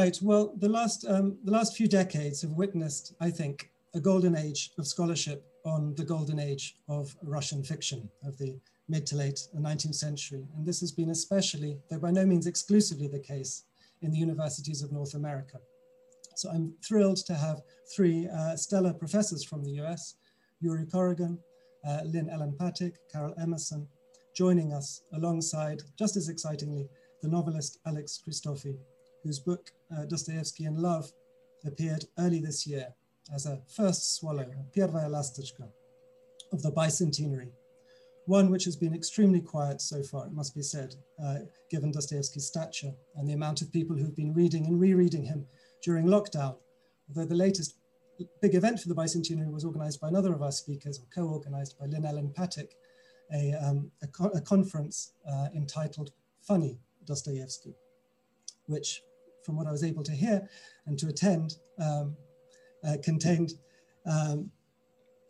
Right. Well, the last um, the last few decades have witnessed, I think, a golden age of scholarship on the golden age of Russian fiction of the mid to late 19th century, and this has been especially, though by no means exclusively, the case in the universities of North America. So I'm thrilled to have three uh, stellar professors from the US, Yuri Corrigan, uh, Lynn Ellen Patyk, Caryl Emerson, joining us alongside, just as excitingly, the novelist Alex Christofi, whose book uh, Dostoevsky in Love appeared early this year as a first swallow, a первая ласточка, of the bicentenary, one which has been extremely quiet so far, it must be said, uh, given Dostoevsky's stature and the amount of people who've been reading and rereading him during lockdown. Although the latest big event for the bicentenary was organized by another of our speakers, or co-organized by Lynn Ellen Patyk, a, um, a, co a conference uh, entitled Funny Dostoevsky, which from what I was able to hear and to attend, um, uh, contained, um,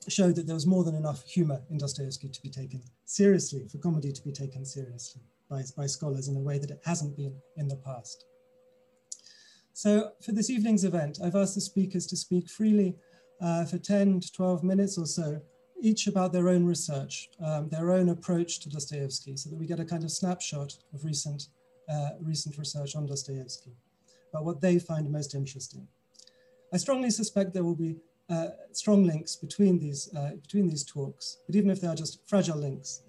showed that there was more than enough humor in Dostoevsky to be taken seriously, for comedy to be taken seriously by, by scholars in a way that it hasn't been in the past. So for this evening's event, I've asked the speakers to speak freely uh, for 10 to 12 minutes or so, each about their own research, um, their own approach to Dostoevsky, so that we get a kind of snapshot of recent, uh, recent research on Dostoevsky about what they find most interesting. I strongly suspect there will be uh, strong links between these, uh, between these talks, but even if they are just fragile links,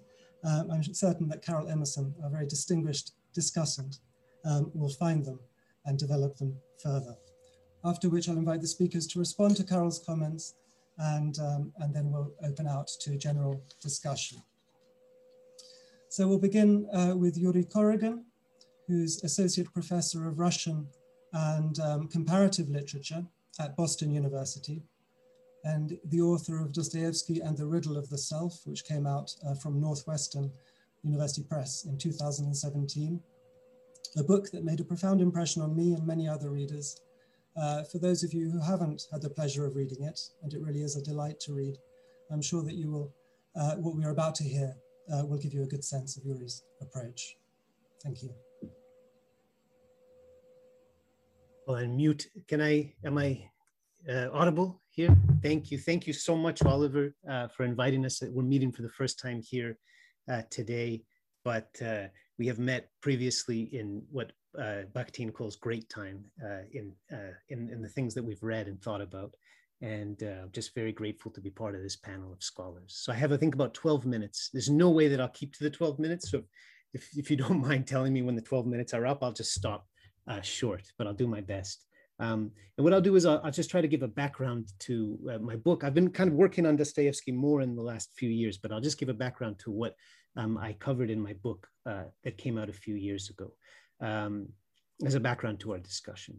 um, I'm certain that Caryl Emerson, a very distinguished discussant, um, will find them and develop them further. After which I'll invite the speakers to respond to Caryl's comments and, um, and then we'll open out to general discussion. So we'll begin uh, with Yuri Corrigan, who's Associate Professor of Russian and um, comparative literature at Boston University, and the author of Dostoevsky and the Riddle of the Self, which came out uh, from Northwestern University Press in 2017, a book that made a profound impression on me and many other readers. Uh, for those of you who haven't had the pleasure of reading it, and it really is a delight to read, I'm sure that you will, uh, what we are about to hear uh, will give you a good sense of Yuri's approach. Thank you. And mute. Can I, am I uh, audible here? Thank you. Thank you so much, Oliver, uh, for inviting us. We're meeting for the first time here uh, today, but uh, we have met previously in what uh, Bakhtin calls great time uh, in, uh, in, in, the things that we've read and thought about. And uh, just very grateful to be part of this panel of scholars. So I have, I think, about 12 minutes. There's no way that I'll keep to the 12 minutes. So if, if you don't mind telling me when the 12 minutes are up, I'll just stop uh, short, but I'll do my best. Um, and what I'll do is I'll, I'll, just try to give a background to uh, my book. I've been kind of working on Dostoevsky more in the last few years, but I'll just give a background to what um, I covered in my book uh, that came out a few years ago um, as a background to our discussion.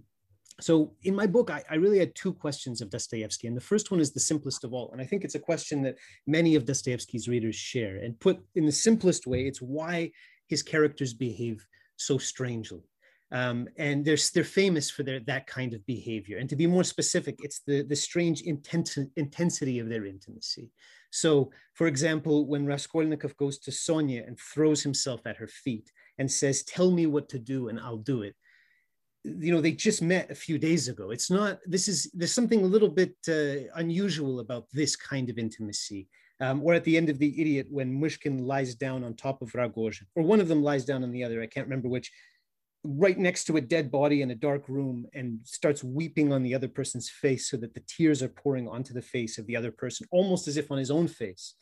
So in my book, I, I, really had two questions of Dostoevsky. And the first one is the simplest of all. And I think it's a question that many of Dostoevsky's readers share. And put in the simplest way, it's why his characters behave so strangely. Um, and they're, they're famous for their, that kind of behavior. And to be more specific, it's the, the strange intensi intensity of their intimacy. So, for example, when Raskolnikov goes to Sonia and throws himself at her feet and says, Tell me what to do and I'll do it. You know, they just met a few days ago. It's not, this is, there's something a little bit uh, unusual about this kind of intimacy. Um, or at the end of The Idiot, when Myshkin lies down on top of Rogozhin, or one of them lies down on the other, I can't remember which, right next to a dead body in a dark room and starts weeping on the other person's face so that the tears are pouring onto the face of the other person, almost as if on his own face.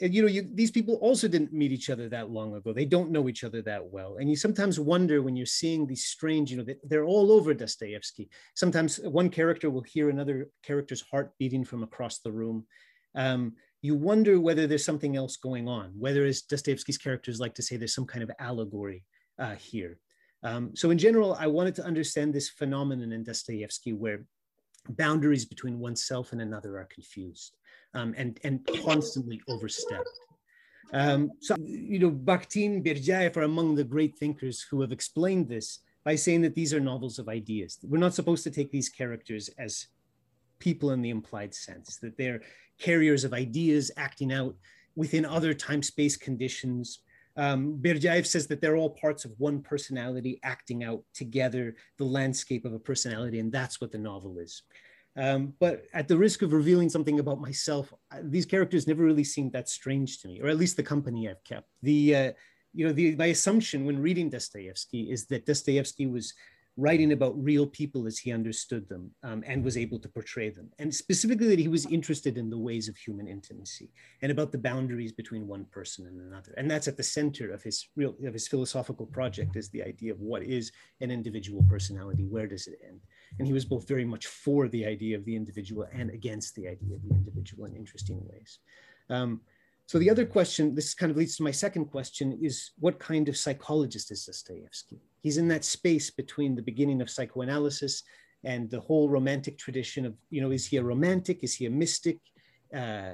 And, you know, you, these people also didn't meet each other that long ago. They don't know each other that well. And you sometimes wonder when you're seeing these strange, you know, they're all over Dostoevsky. Sometimes one character will hear another character's heart beating from across the room. Um, you wonder whether there's something else going on, whether, as Dostoevsky's characters like to say, there's some kind of allegory uh, here. Um, so in general, I wanted to understand this phenomenon in Dostoevsky where boundaries between oneself and another are confused um, and, and constantly overstepped. Um, so, you know, Bakhtin, Berdyaev are among the great thinkers who have explained this by saying that these are novels of ideas. We're not supposed to take these characters as people in the implied sense, that they're carriers of ideas acting out within other time space conditions Um, Berdyaev says that they're all parts of one personality acting out together the landscape of a personality, and that's what the novel is. Um, but at the risk of revealing something about myself, these characters never really seemed that strange to me, or at least the company I've kept. The uh, you know, the, my assumption when reading Dostoevsky is that Dostoevsky was writing about real people as he understood them um, and was able to portray them. And specifically that he was interested in the ways of human intimacy and about the boundaries between one person and another. And that's at the center of his real of his philosophical project is the idea of what is an individual personality, where does it end? And he was both very much for the idea of the individual and against the idea of the individual in interesting ways. Um, so the other question, this kind of leads to my second question, is what kind of psychologist is Dostoevsky? He's in that space between the beginning of psychoanalysis and the whole romantic tradition of, you know, is he a romantic? Is he a mystic? Uh,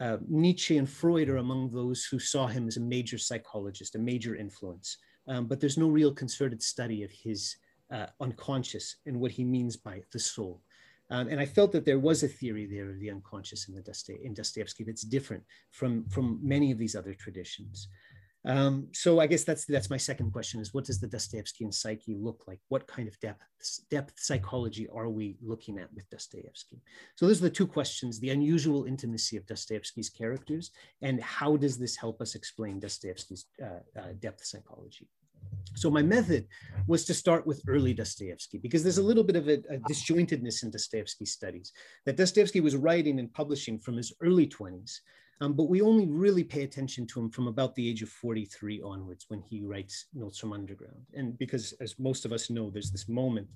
uh, Nietzsche and Freud are among those who saw him as a major psychologist, a major influence. Um, but there's no real concerted study of his uh, unconscious and what he means by the soul. Um, and I felt that there was a theory there of the unconscious in, the Dostoevsky, in Dostoevsky that's different from, from many of these other traditions. Um, so I guess that's that's my second question: is what does the Dostoevskian psyche look like? What kind of depth depth psychology are we looking at with Dostoevsky? So those are the two questions: the unusual intimacy of Dostoevsky's characters, and how does this help us explain Dostoevsky's uh, uh, depth psychology? So my method was to start with early Dostoevsky because there's a little bit of a, a disjointedness in Dostoevsky's studies that Dostoevsky was writing and publishing from his early 20s, um, but we only really pay attention to him from about the age of 43 onwards when he writes Notes from Underground. And because, as most of us know, there's this moment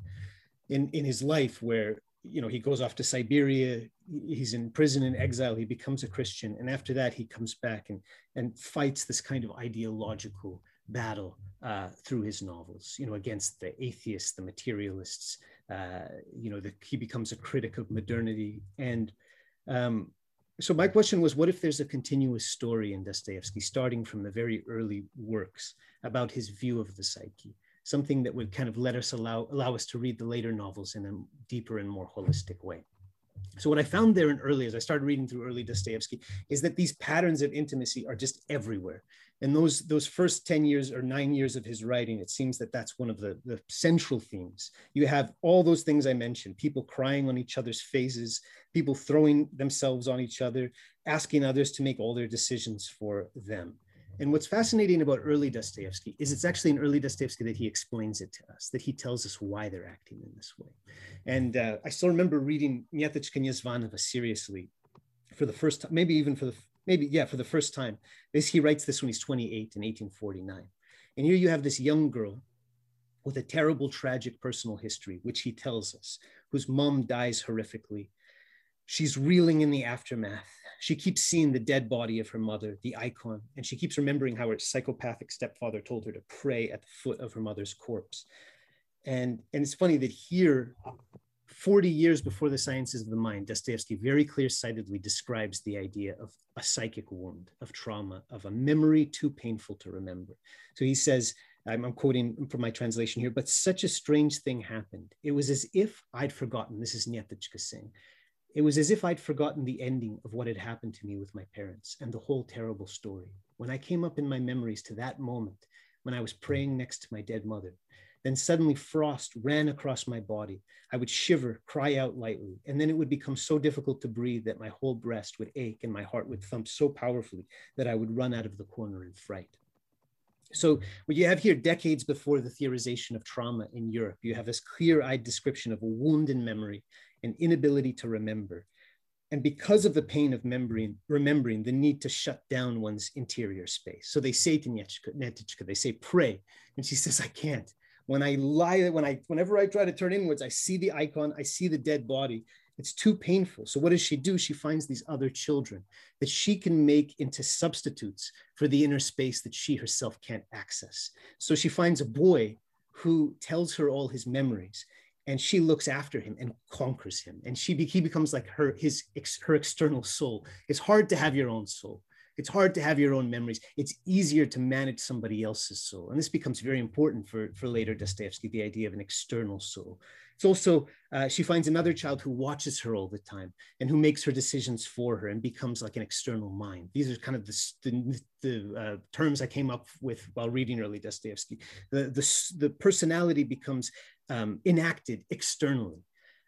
in, in his life where you know he goes off to Siberia, he's in prison in exile, he becomes a Christian, and after that he comes back and and fights this kind of ideological battle uh, through his novels, you know, against the atheists, the materialists. Uh, you know, the, he becomes a critic of modernity. And um, so my question was, what if there's a continuous story in Dostoevsky, starting from the very early works about his view of the psyche, something that would kind of let us allow, allow us to read the later novels in a deeper and more holistic way. So what I found there in early, as I started reading through early Dostoevsky, is that these patterns of intimacy are just everywhere. And those those first 10 years or nine years of his writing it seems that that's one of the, the central themes. You have all those things i mentioned people crying on each other's faces people throwing themselves on each other asking others to make all their decisions for them and what's fascinating about early dostoevsky is it's actually in early dostoevsky that he explains it to us that he tells us why they're acting in this way and uh, i still remember reading Nyetochka Nyezvanova seriously for the first time maybe even for the maybe, yeah, for the first time. This, he writes this when he's 28 in 1849. And here you have this young girl with a terrible, tragic personal history, which he tells us, whose mom dies horrifically. She's reeling in the aftermath. She keeps seeing the dead body of her mother, the icon, and she keeps remembering how her psychopathic stepfather told her to pray at the foot of her mother's corpse. And, and it's funny that here 40 years before the sciences of the mind, Dostoevsky very clear-sightedly describes the idea of a psychic wound, of trauma, of a memory too painful to remember. So he says, I'm, I'm, quoting from my translation here, but such a strange thing happened. It was as if I'd forgotten, this is Nyetochka saying, it was as if I'd forgotten the ending of what had happened to me with my parents and the whole terrible story. When I came up in my memories to that moment, when I was praying next to my dead mother, then suddenly frost ran across my body. I would shiver, cry out lightly, and then it would become so difficult to breathe that my whole breast would ache and my heart would thump so powerfully that I would run out of the corner in fright. So what you have here, decades before the theorization of trauma in Europe, you have this clear-eyed description of a wound in memory, an inability to remember. And because of the pain of remembering, remembering the need to shut down one's interior space. So they say to Nyetochka, they say, pray. And she says, I can't. When I lie, when I, whenever I try to turn inwards, I see the icon, I see the dead body. It's too painful. So what does she do? She finds these other children that she can make into substitutes for the inner space that she herself can't access. So she finds a boy who tells her all his memories and she looks after him and conquers him and she he becomes like her his her external soul it's hard to have your own soul It's hard to have your own memories. It's easier to manage somebody else's soul. And this becomes very important for, for later Dostoevsky, the idea of an external soul. It's also, uh, she finds another child who watches her all the time and who makes her decisions for her and becomes like an external mind. These are kind of the, the, the uh, terms I came up with while reading early Dostoevsky. The, the, the personality becomes um, enacted externally.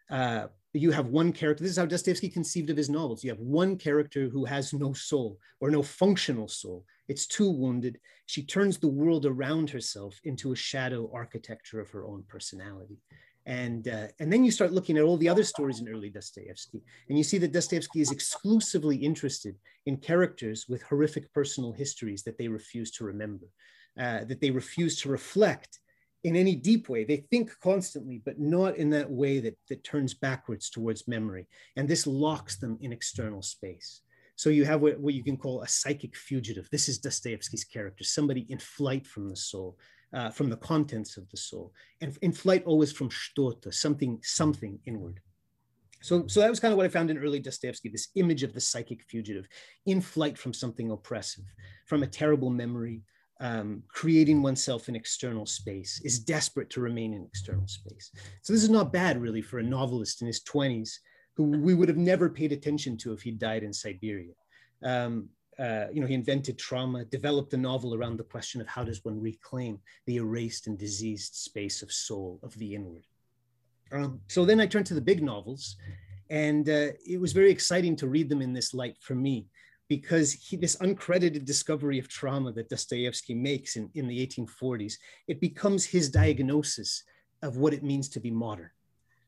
Uh, you have one character. This is how Dostoevsky conceived of his novels. You have one character who has no soul or no functional soul. It's too wounded. She turns the world around herself into a shadow architecture of her own personality. And, uh, and then you start looking at all the other stories in early Dostoevsky, and you see that Dostoevsky is exclusively interested in characters with horrific personal histories that they refuse to remember, uh, that they refuse to reflect in any deep way. They think constantly, but not in that way that, that turns backwards towards memory. And this locks them in external space. So you have what, what you can call a psychic fugitive. This is Dostoevsky's character, somebody in flight from the soul, uh, from the contents of the soul, and in flight always from shtota, something, something inward. So, so that was kind of what I found in early Dostoevsky, this image of the psychic fugitive in flight from something oppressive, from a terrible memory, um, creating oneself in external space, is desperate to remain in external space. So this is not bad really for a novelist in his 20s who we would have never paid attention to if he died in Siberia. Um, uh, you know, he invented trauma, developed a novel around the question of how does one reclaim the erased and diseased space of soul, of the inward. Um, so then I turned to the big novels, and uh, it was very exciting to read them in this light for me, because he, this uncredited discovery of trauma that Dostoevsky makes in, in the 1840s, it becomes his diagnosis of what it means to be modern.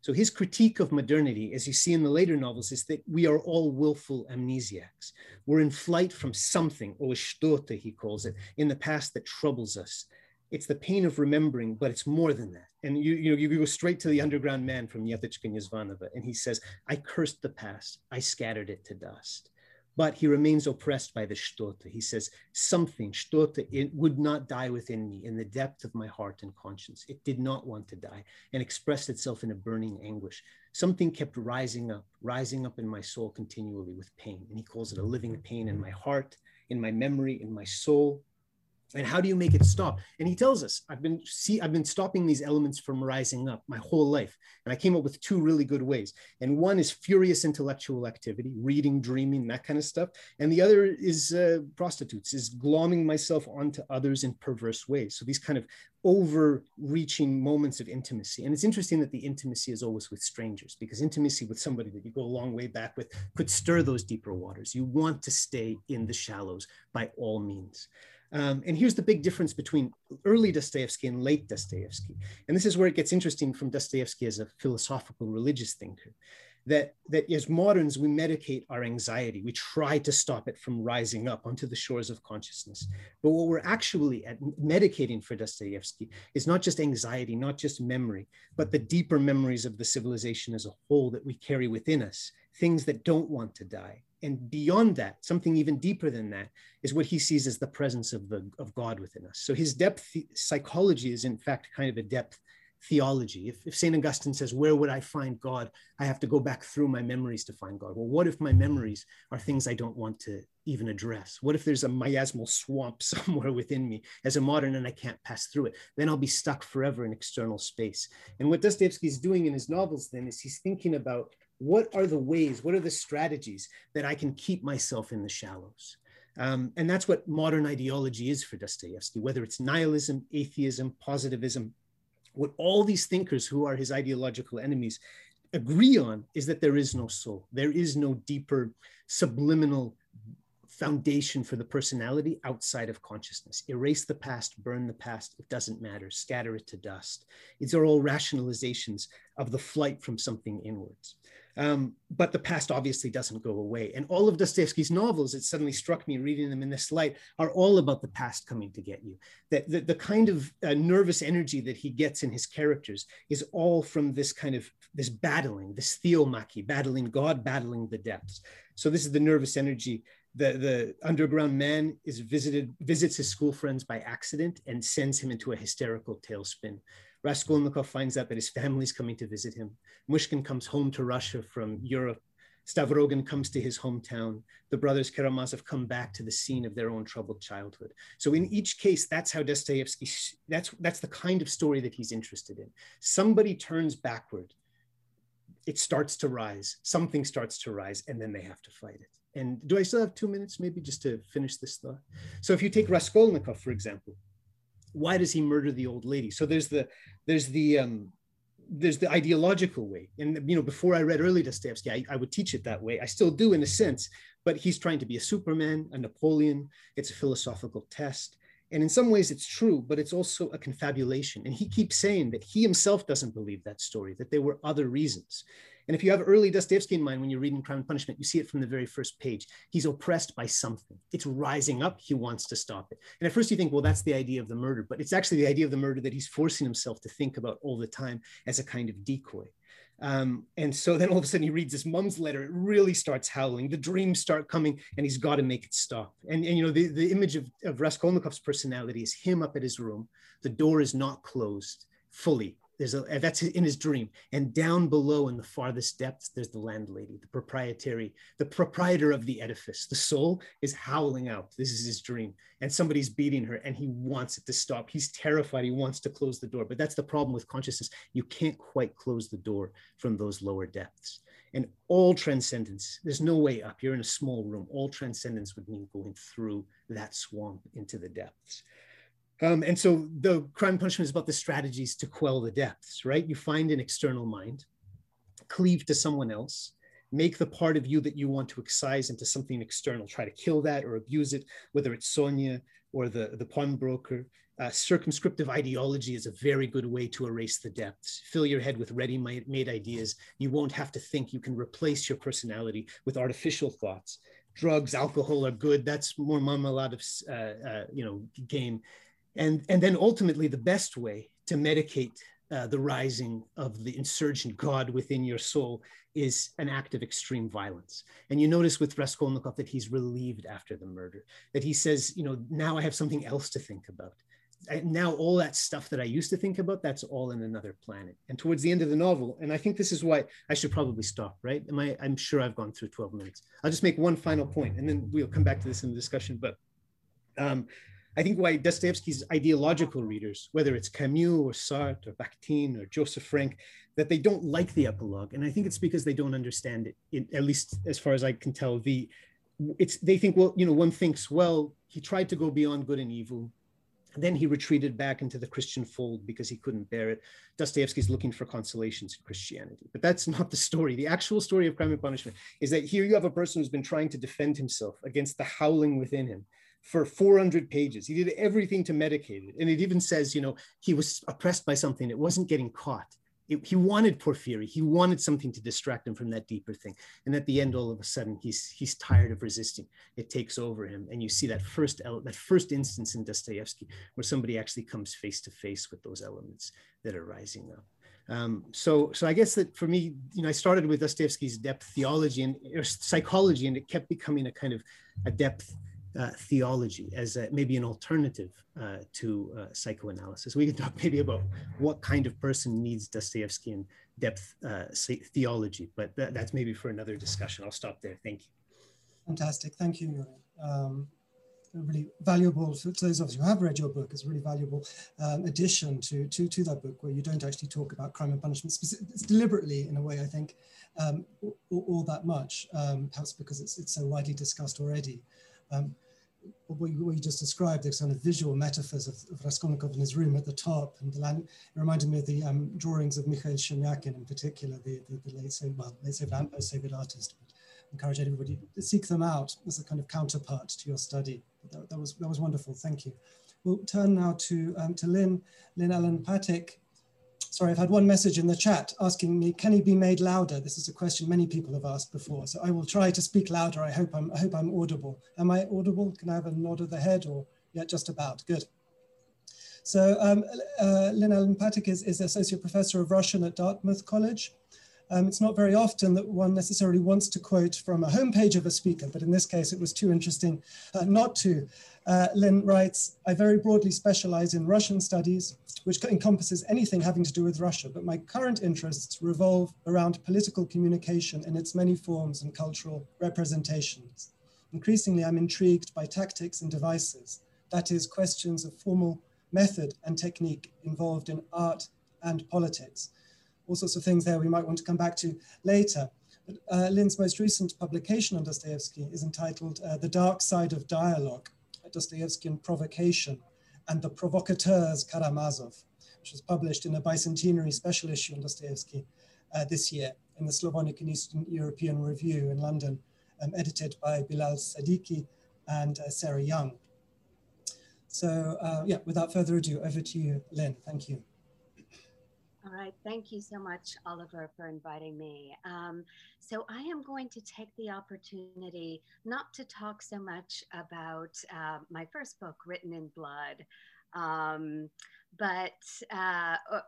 So his critique of modernity, as you see in the later novels, is that we are all willful amnesiacs. We're in flight from something, or a shtote, he calls it, in the past that troubles us. It's the pain of remembering, but it's more than that. And you, you, know, you go straight to the underground man from Nyetochka Nyezvanova, and he says, I cursed the past, I scattered it to dust but he remains oppressed by the shtota. He says, something, shtota, it would not die within me in the depth of my heart and conscience. It did not want to die and expressed itself in a burning anguish. Something kept rising up, rising up in my soul continually with pain. And he calls it a living pain in my heart, in my memory, in my soul and how do you make it stop? And he tells us i've been see i've been stopping these elements from rising up my whole life and i came up with two really good ways. And one is furious intellectual activity reading dreaming that kind of stuff. And the other is uh, prostitutes is glomming myself onto others in perverse ways. So these kind of overreaching moments of intimacy. And it's interesting that the intimacy is always with strangers because intimacy with somebody that you go a long way back with could stir those deeper waters. You want to stay in the shallows by all means um, and here's the big difference between early Dostoevsky and late Dostoevsky. And this is where it gets interesting from Dostoevsky as a philosophical religious thinker. That, that as moderns, we medicate our anxiety. We try to stop it from rising up onto the shores of consciousness. But what we're actually at medicating for Dostoevsky is not just anxiety, not just memory, but the deeper memories of the civilization as a whole that we carry within us, things that don't want to die, and beyond that, something even deeper than that, is what he sees as the presence of the of God within us. So his depth psychology is in fact kind of a depth theology. If, if St. Augustine says, Where would I find God? I have to go back through my memories to find God. Well, what if my memories are things I don't want to even address? What if there's a miasmal swamp somewhere within me as a modern and I can't pass through it? Then I'll be stuck forever in external space. And what Dostoevsky is doing in his novels then is he's thinking about what are the ways, what are the strategies that I can keep myself in the shallows? Um, and that's what modern ideology is for Dostoevsky, whether it's nihilism, atheism, positivism. What all these thinkers who are his ideological enemies agree on is that there is no soul. There is no deeper subliminal foundation for the personality outside of consciousness. Erase the past, burn the past, it doesn't matter, scatter it to dust. These are all rationalizations of the flight from something inwards. Um, but the past obviously doesn't go away. And all of Dostoevsky's novels, it suddenly struck me reading them in this light, are all about the past coming to get you. That the, the kind of uh, nervous energy that he gets in his characters is all from this kind of this battling, this theomachy, battling God, battling the depths. So this is the nervous energy. The, the underground man is visited visits his school friends by accident and sends him into a hysterical tailspin. Raskolnikov finds out that his family is coming to visit him. Myshkin comes home to Russia from Europe, Stavrogin comes to his hometown. The brothers Karamazov come back to the scene of their own troubled childhood. So in each case, that's how Dostoevsky, that's, that's the kind of story that he's interested in. Somebody turns backward, it starts to rise, something starts to rise, and then they have to fight it. And do I still have two minutes maybe just to finish this thought? So if you take Raskolnikov, for example, why does he murder the old lady? So there's the, there's the, um, there's the ideological way. And you know, before I read early Dostoevsky, I, I, would teach it that way. I still do in a sense, but he's trying to be a Superman, a Napoleon. It's a philosophical test. And in some ways it's true, but it's also a confabulation. And he keeps saying that he himself doesn't believe that story, that there were other reasons. And if you have early Dostoevsky in mind when you're reading Crime and Punishment, you see it from the very first page. He's oppressed by something. It's rising up. He wants to stop it. And at first you think, well, that's the idea of the murder, but it's actually the idea of the murder that he's forcing himself to think about all the time as a kind of decoy. Um, and so then all of a sudden he reads his mom's letter. It really starts howling. The dreams start coming, and he's got to make it stop. And, and you know, the, the image of, of Raskolnikov's personality is him up at his room. The door is not closed fully there's a that's in his dream. And down below in the farthest depths there's the landlady the proprietary the proprietor of the edifice. The soul is howling out. This is his dream. And somebody's beating her and he wants it to stop. He's terrified. He wants to close the door. But that's the problem with consciousness. You can't quite close the door from those lower depths. And all transcendence there's no way up. You're in a small room. All transcendence would mean going through that swamp into the depths um, and so the crime punishment is about the strategies to quell the depths, right? You find an external mind, cleave to someone else, make the part of you that you want to excise into something external, try to kill that or abuse it, whether it's Sonia or the, the pawnbroker. Uh, circumscriptive ideology is a very good way to erase the depths. Fill your head with ready made ideas. You won't have to think. You can replace your personality with artificial thoughts. Drugs, alcohol are good. That's Marmeladov uh, uh, you know, game and, and then ultimately, the best way to medicate uh, the rising of the insurgent God within your soul is an act of extreme violence. And you notice with Raskolnikov that he's relieved after the murder, that he says, you know, now I have something else to think about. I, now all that stuff that I used to think about, that's all in another planet. And towards the end of the novel, and I think this is why I should probably stop, right? Am I, I'm sure I've gone through 12 minutes. I'll just make one final point and then we'll come back to this in the discussion. But um, I think why Dostoevsky's ideological readers, whether it's Camus or Sartre or Bakhtin or Joseph Frank, that they don't like the epilogue, and I think it's because they don't understand it. it at least as far as I can tell, the it's they think well, you know, one thinks well, he tried to go beyond good and evil. Then he retreated back into the Christian fold because he couldn't bear it. Dostoevsky's looking for consolations in Christianity. But that's not the story. The actual story of crime and punishment is that here you have a person who's been trying to defend himself against the howling within him for 400 pages. He did everything to medicate it. And it even says, you know, he was oppressed by something. It wasn't getting caught. It, he wanted Porfiry. He wanted something to distract him from that deeper thing. And at the end, all of a sudden, he's he's tired of resisting. It takes over him, and you see that first that first instance in Dostoevsky where somebody actually comes face to face with those elements that are rising up. Um, so, so I guess that for me, you know, I started with Dostoevsky's depth theology and psychology, and it kept becoming a kind of a depth uh, theology as a, maybe an alternative uh, to uh, psychoanalysis. We can talk maybe about what kind of person needs Dostoevskian depth uh, theology, but that, that's maybe for another discussion. I'll stop there. Thank you. Fantastic. Thank you, Yuri. Um, really valuable for those of us who have read your book. It's a really valuable um, addition to, to, to that book where you don't actually talk about crime and punishment deliberately in a way, I think, um, all, all, that much, um, perhaps because it's, it's so widely discussed already. Um, what you, what you, just described, the kind of visual metaphors of, of, Raskolnikov in his room at the top, and the land, it reminded me of the um, drawings of Mikhail Shemyakin in particular, the, the, the late, well, late Soviet, post-Soviet artist. But encourage everybody to seek them out as a kind of counterpart to your study. That, that was that was wonderful. Thank you. We'll turn now to um, to Lynn, Lynn Ellen Patyk, Sorry, I've had one message in the chat asking me, can he be made louder? This is a question many people have asked before. So I will try to speak louder. I hope I'm, I hope I'm audible. Am I audible? Can I have a nod of the head or, yeah, just about, good. So um, uh, Patyk is, is Associate Professor of Russian at Dartmouth College. Um, it's not very often that one necessarily wants to quote from a homepage of a speaker, but in this case, it was too interesting uh, not to. Uh, writes, I very broadly specialize in Russian studies, which encompasses anything having to do with Russia, but my current interests revolve around political communication in its many forms and cultural representations. Increasingly, I'm intrigued by tactics and devices, that is, questions of formal method and technique involved in art and politics. All sorts of things there we might want to come back to later. But, uh, Lynn's most recent publication on Dostoevsky is entitled uh, The Dark Side of Dialogue, Dostoevskian Provocation, and The Provocateurs Karamazov, which was published in a bicentenary special issue on Dostoevsky uh, this year in the Slavonic and Eastern European Review in London, um, edited by Bilal Sadiki and uh, Sarah Young. So uh, yeah, without further ado, over to you, Lynn. Thank you. All right, thank you so much, Oliver, for inviting me. Um, so I am going to take the opportunity not to talk so much about uh, my first book, Written in Blood, um, but uh, uh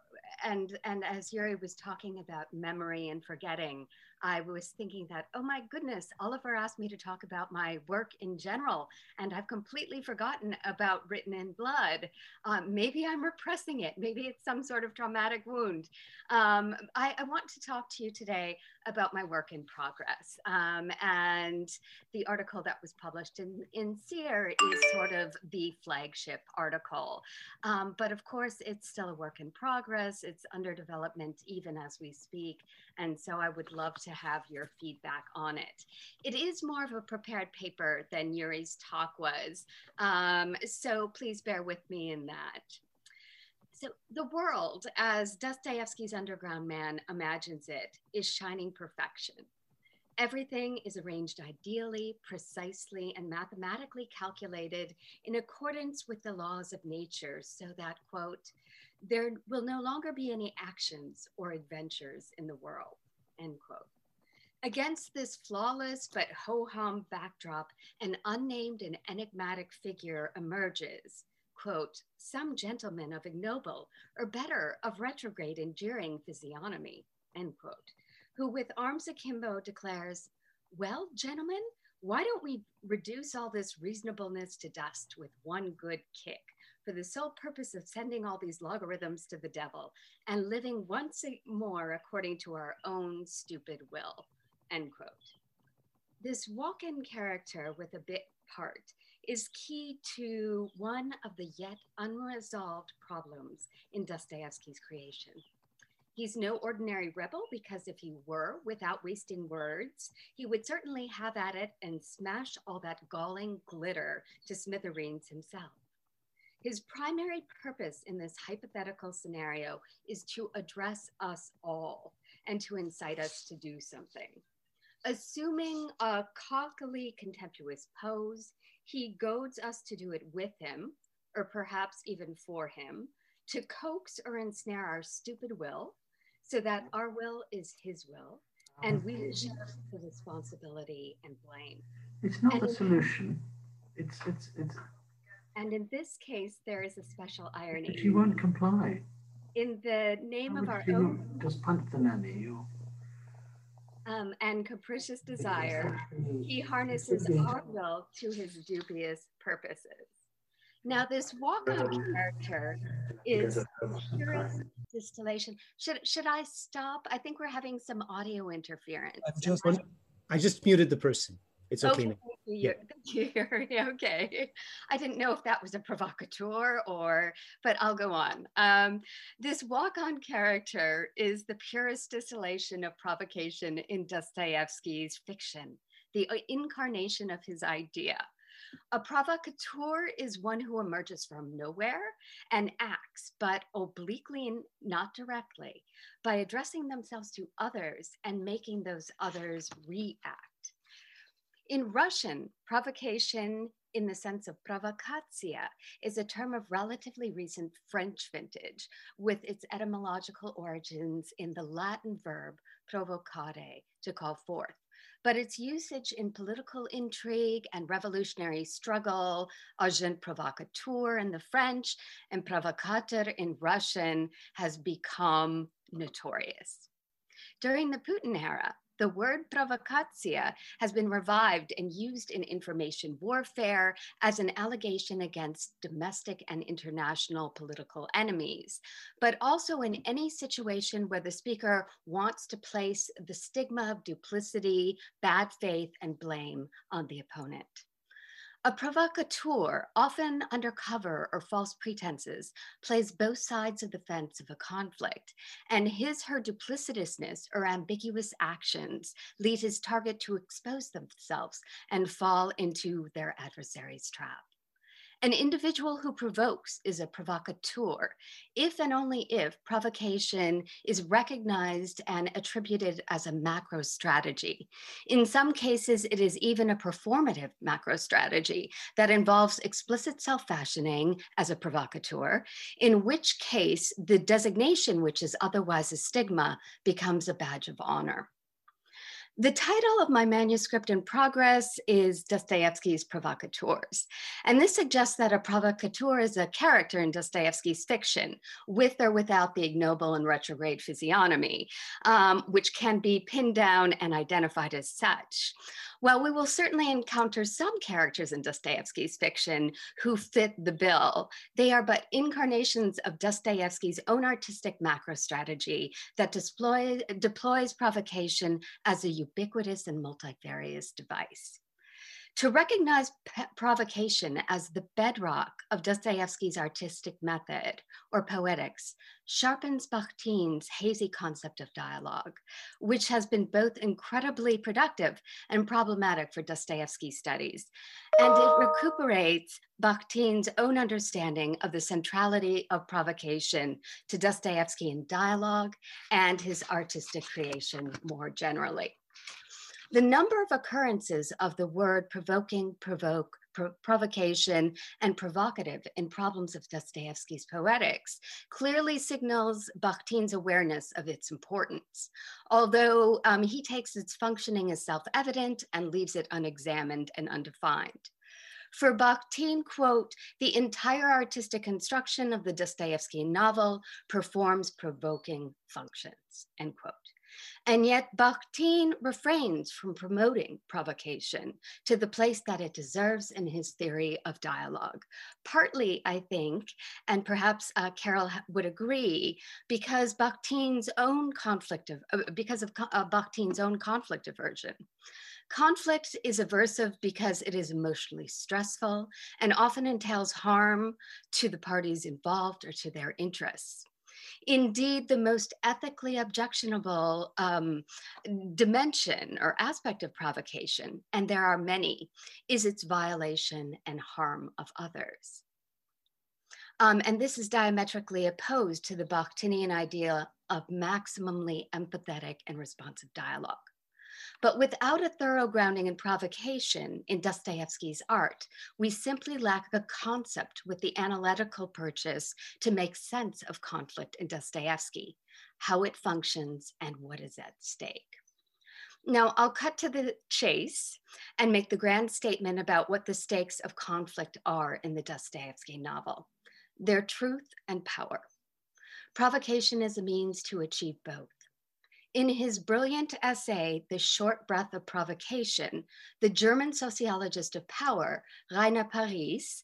and and as Yuri was talking about memory and forgetting, I was thinking that, oh my goodness, Oliver asked me to talk about my work in general, and I've completely forgotten about Written in Blood. Um, maybe I'm repressing it. Maybe it's some sort of traumatic wound. Um, I, I, want to talk to you today about my work in progress. Um, and the article that was published in, in SEER is sort of the flagship article. Um, but of course, it's still a work in progress. It's under development even as we speak. And so I would love to have your feedback on it. It is more of a prepared paper than Yuri's talk was. Um, so please bear with me in that. So the world, as Dostoevsky's Underground Man imagines it, is shining perfection. Everything is arranged ideally, precisely, and mathematically calculated in accordance with the laws of nature so that, quote, there will no longer be any actions or adventures in the world, end quote. Against this flawless but ho-hum backdrop, an unnamed and enigmatic figure emerges, quote, some gentleman of ignoble, or better, of retrograde and jeering physiognomy, end quote, who with arms akimbo declares, well, gentlemen, why don't we reduce all this reasonableness to dust with one good kick? For the sole purpose of sending all these logarithms to the devil and living once more according to our own stupid will, end quote. This walk-in character with a bit part is key to one of the yet unresolved problems in Dostoevsky's creation. He's no ordinary rebel because if he were, without wasting words, he would certainly have at it and smash all that galling glitter to smithereens himself. His primary purpose in this hypothetical scenario is to address us all and to incite us to do something. Assuming a cockily contemptuous pose, he goads us to do it with him, or perhaps even for him, to coax or ensnare our stupid will so that our will is his will and we share the responsibility and blame. It's not and a solution. It's, it's, it's, and in this case, there is a special irony. But she won't comply. In the name How of our own. Just punch the nanny. You. Um, and capricious desire, he harnesses our will to his dubious purposes. Now, this walk-on character is purest distillation. Should should I stop? I think we're having some audio interference. I just, I just muted the person. It's okay. okay yeah. okay. I didn't know if that was a provocateur or, but I'll go on. Um, this walk-on character is the purest distillation of provocation in Dostoevsky's fiction, the uh, incarnation of his idea. A provocateur is one who emerges from nowhere and acts, but obliquely and not directly, by addressing themselves to others and making those others react. In Russian, provocation in the sense of provokatsiya is a term of relatively recent French vintage with its etymological origins in the Latin verb provocare, to call forth. But its usage in political intrigue and revolutionary struggle, agent provocateur in the French and provocateur in Russian, has become notorious. During the Putin era, the word provokacja has been revived and used in information warfare as an allegation against domestic and international political enemies, but also in any situation where the speaker wants to place the stigma of duplicity, bad faith, and blame on the opponent. A provocateur, often under cover or false pretenses, plays both sides of the fence of a conflict, and his her duplicitousness or ambiguous actions lead his target to expose themselves and fall into their adversary's trap. An individual who provokes is a provocateur, if and only if provocation is recognized and attributed as a macro strategy. In some cases, it is even a performative macro strategy that involves explicit self fashioning as a provocateur, in which case the designation, which is otherwise a stigma, becomes a badge of honor. The title of my manuscript in progress is Dostoevsky's Provocateurs. And this suggests that a provocateur is a character in Dostoevsky's fiction, with or without the ignoble and retrograde physiognomy, um, which can be pinned down and identified as such. While we will certainly encounter some characters in Dostoevsky's fiction who fit the bill, they are but incarnations of Dostoevsky's own artistic macro strategy that deploy, deploys provocation as a ubiquitous and multifarious device. To recognize provocation as the bedrock of Dostoevsky's artistic method or poetics sharpens Bakhtin's hazy concept of dialogue, which has been both incredibly productive and problematic for Dostoevsky studies. And it recuperates Bakhtin's own understanding of the centrality of provocation to Dostoevsky in dialogue and his artistic creation more generally. The number of occurrences of the word provoking, provoke, pro provocation, and provocative in problems of Dostoevsky's poetics clearly signals Bakhtin's awareness of its importance, although um, he takes its functioning as self-evident and leaves it unexamined and undefined. For Bakhtin, quote, the entire artistic construction of the Dostoevsky novel performs provoking functions, end quote. And yet, Bakhtin refrains from promoting provocation to the place that it deserves in his theory of dialogue. Partly, I think, and perhaps uh, Caryl would agree, because Bakhtin's own conflict of, uh, because of uh, Bakhtin's own conflict aversion. Conflict is aversive because it is emotionally stressful and often entails harm to the parties involved or to their interests. Indeed, the most ethically objectionable um, dimension or aspect of provocation, and there are many, is its violation and harm of others. Um, and this is diametrically opposed to the Bakhtinian idea of maximally empathetic and responsive dialogue. But without a thorough grounding in provocation in Dostoevsky's art, we simply lack a concept with the analytical purchase to make sense of conflict in Dostoevsky, how it functions, and what is at stake. Now, I'll cut to the chase and make the grand statement about what the stakes of conflict are in the Dostoevsky novel their truth and power. Provocation is a means to achieve both. In his brilliant essay, The Short Breath of Provocation, the German sociologist of power, Rainer Paris,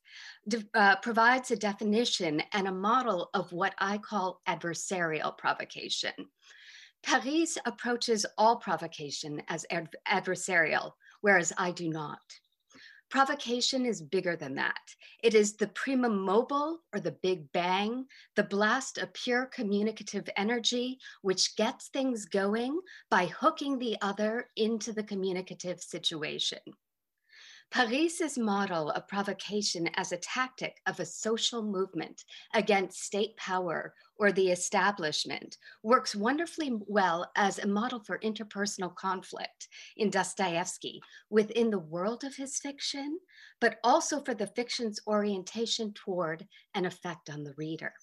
uh, provides a definition and a model of what I call adversarial provocation. Paris approaches all provocation as ad adversarial, whereas I do not. Provocation is bigger than that. It is the primum mobile or the big bang, the blast of pure communicative energy, which gets things going by hooking the other into the communicative situation. Paris's model of provocation as a tactic of a social movement against state power or the establishment works wonderfully well as a model for interpersonal conflict in Dostoevsky within the world of his fiction, but also for the fiction's orientation toward an effect on the reader.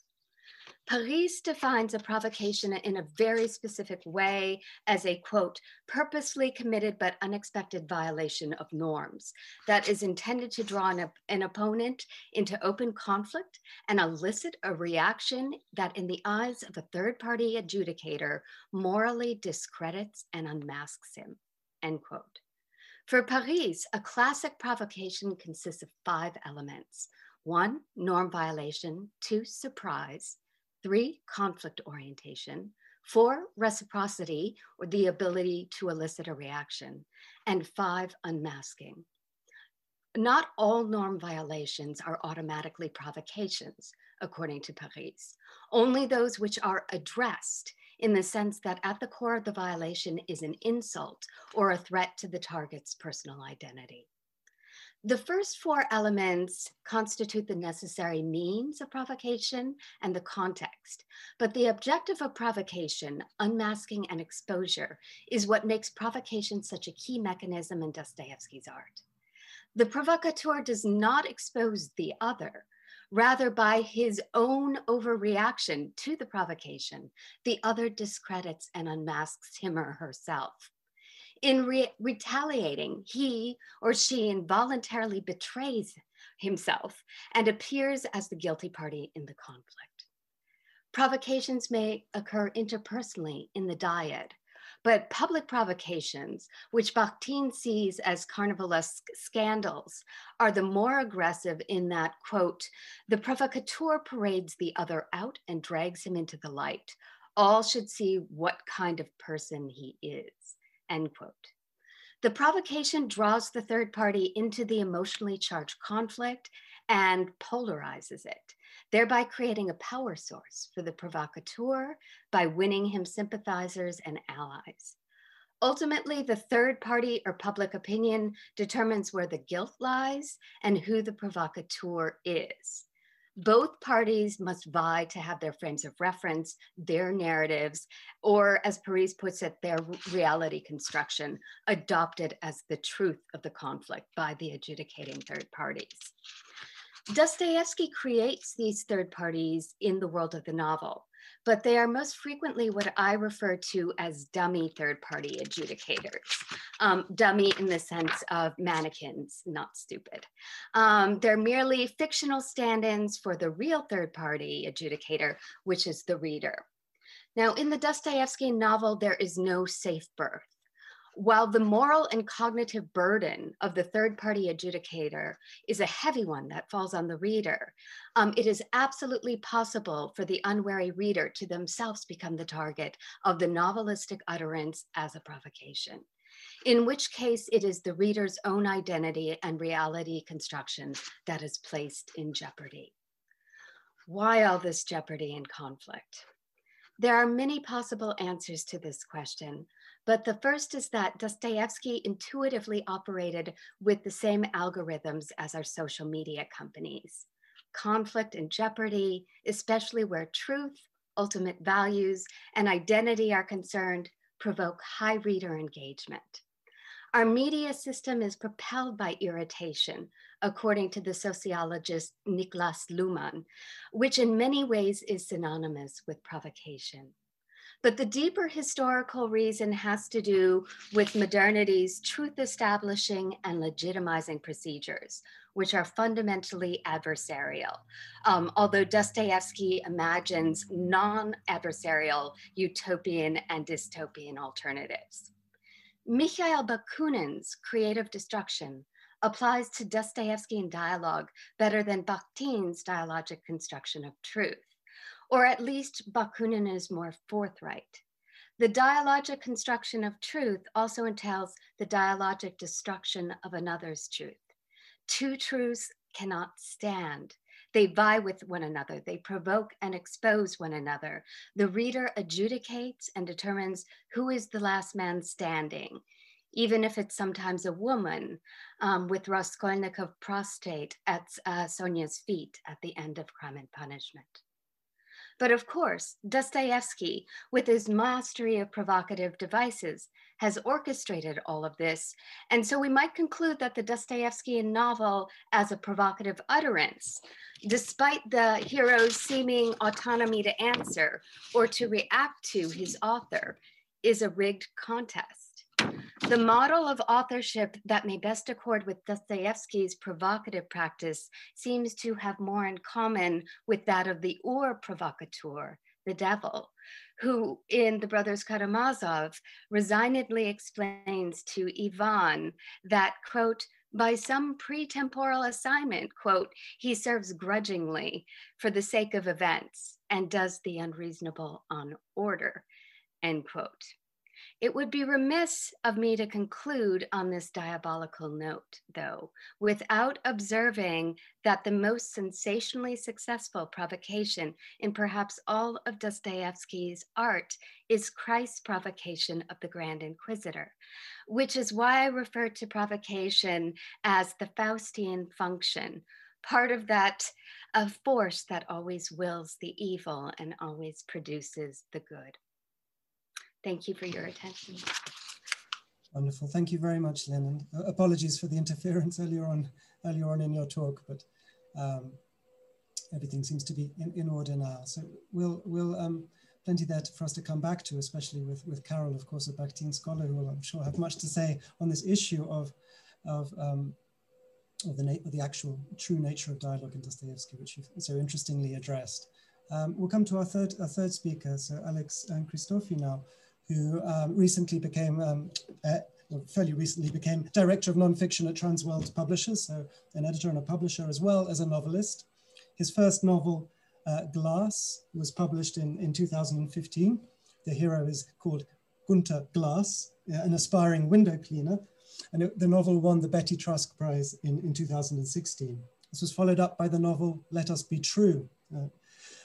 Paris defines a provocation in a very specific way as a quote, purposely committed but unexpected violation of norms that is intended to draw an, an, opponent into open conflict and elicit a reaction that, in the eyes of a third party adjudicator, morally discredits and unmasks him, end quote. For Paris, a classic provocation consists of five elements. One, norm violation, two, surprise, Three, conflict orientation. Four, reciprocity or the ability to elicit a reaction. And five, unmasking. Not all norm violations are automatically provocations, according to Paris. Only those which are addressed in the sense that at the core of the violation is an insult or a threat to the target's personal identity. The first four elements constitute the necessary means of provocation and the context. But the objective of provocation, unmasking and exposure, is what makes provocation such a key mechanism in Dostoevsky's art. The provocateur does not expose the other. Rather, by his own overreaction to the provocation, the other discredits and unmasks him or herself. In re- retaliating, he or she involuntarily betrays himself and appears as the guilty party in the conflict. Provocations may occur interpersonally in the dyad, but public provocations, which Bakhtin sees as carnivalesque scandals, are the more aggressive in that, quote, the provocateur parades the other out and drags him into the light. All should see what kind of person he is end quote. The provocation draws the third party into the emotionally charged conflict and polarizes it, thereby creating a power source for the provocateur by winning him sympathizers and allies. Ultimately, the third party or public opinion determines where the guilt lies and who the provocateur is both parties must vie to have their frames of reference, their narratives, or as Paris puts it, their reality construction adopted as the truth of the conflict by the adjudicating third parties. Dostoevsky creates these third parties in the world of the novel but they are most frequently what I refer to as dummy third party adjudicators. Um, dummy in the sense of mannequins, not stupid. Um, they're merely fictional stand ins for the real third party adjudicator, which is the reader. Now, in the Dostoevsky novel, there is no safe berth while the moral and cognitive burden of the third party adjudicator is a heavy one that falls on the reader, um, it is absolutely possible for the unwary reader to themselves become the target of the novelistic utterance as a provocation, in which case it is the reader's own identity and reality construction that is placed in jeopardy. Why all this jeopardy and conflict? There are many possible answers to this question, but the first is that Dostoevsky intuitively operated with the same algorithms as our social media companies. Conflict and jeopardy, especially where truth, ultimate values, and identity are concerned, provoke high reader engagement. Our media system is propelled by irritation, according to the sociologist Niklas Luhmann, which in many ways is synonymous with provocation. But the deeper historical reason has to do with modernity's truth establishing and legitimizing procedures, which are fundamentally adversarial. Um, although Dostoevsky imagines non adversarial utopian and dystopian alternatives. Mikhail Bakunin's creative destruction applies to Dostoevskian dialogue better than Bakhtin's dialogic construction of truth or at least Bakunin is more forthright. The dialogic construction of truth also entails the dialogic destruction of another's truth. Two truths cannot stand. They vie with one another, they provoke and expose one another. The reader adjudicates and determines who is the last man standing, even if it's sometimes a woman um, with Raskolnikov prostrate at uh, Sonia's feet at the end of Crime and Punishment. But of course, Dostoevsky, with his mastery of provocative devices, has orchestrated all of this. And so we might conclude that the Dostoevskian novel as a provocative utterance, despite the hero's seeming autonomy to answer or to react to his author, is a rigged contest. The model of authorship that may best accord with Dostoevsky's provocative practice seems to have more in common with that of the Ur provocateur, the devil, who in The Brothers Karamazov resignedly explains to Ivan that, quote, by some pretemporal assignment, quote, he serves grudgingly for the sake of events and does the unreasonable on order, end quote. It would be remiss of me to conclude on this diabolical note, though, without observing that the most sensationally successful provocation in perhaps all of Dostoevsky's art is Christ's provocation of the Grand Inquisitor, which is why I refer to provocation as the Faustian function, part of that a force that always wills the evil and always produces the good. Thank you for your attention. Wonderful. Thank you very much, Lynn. And uh, apologies for the interference earlier on, earlier on in your talk, but um, everything seems to be in, in order now. So we'll, we'll um, plenty there for us to come back to, especially with, with Caryl, of course, a Bakhtin scholar who will, I'm sure, have much to say on this issue of, of, um, of, the, of the actual true nature of dialogue in Dostoevsky, which you've so interestingly addressed. Um, we'll come to our third, our third speaker, so Alex and Christofi now who um, recently became, um, uh, fairly recently became director of nonfiction at Transworld Publishers, so an editor and a publisher as well as a novelist. His first novel, uh, Glass, was published in, in 2015. The hero is called Gunter Glass, uh, an aspiring window cleaner. And it, the novel won the Betty Trask Prize in, in 2016. This was followed up by the novel Let Us Be True, uh,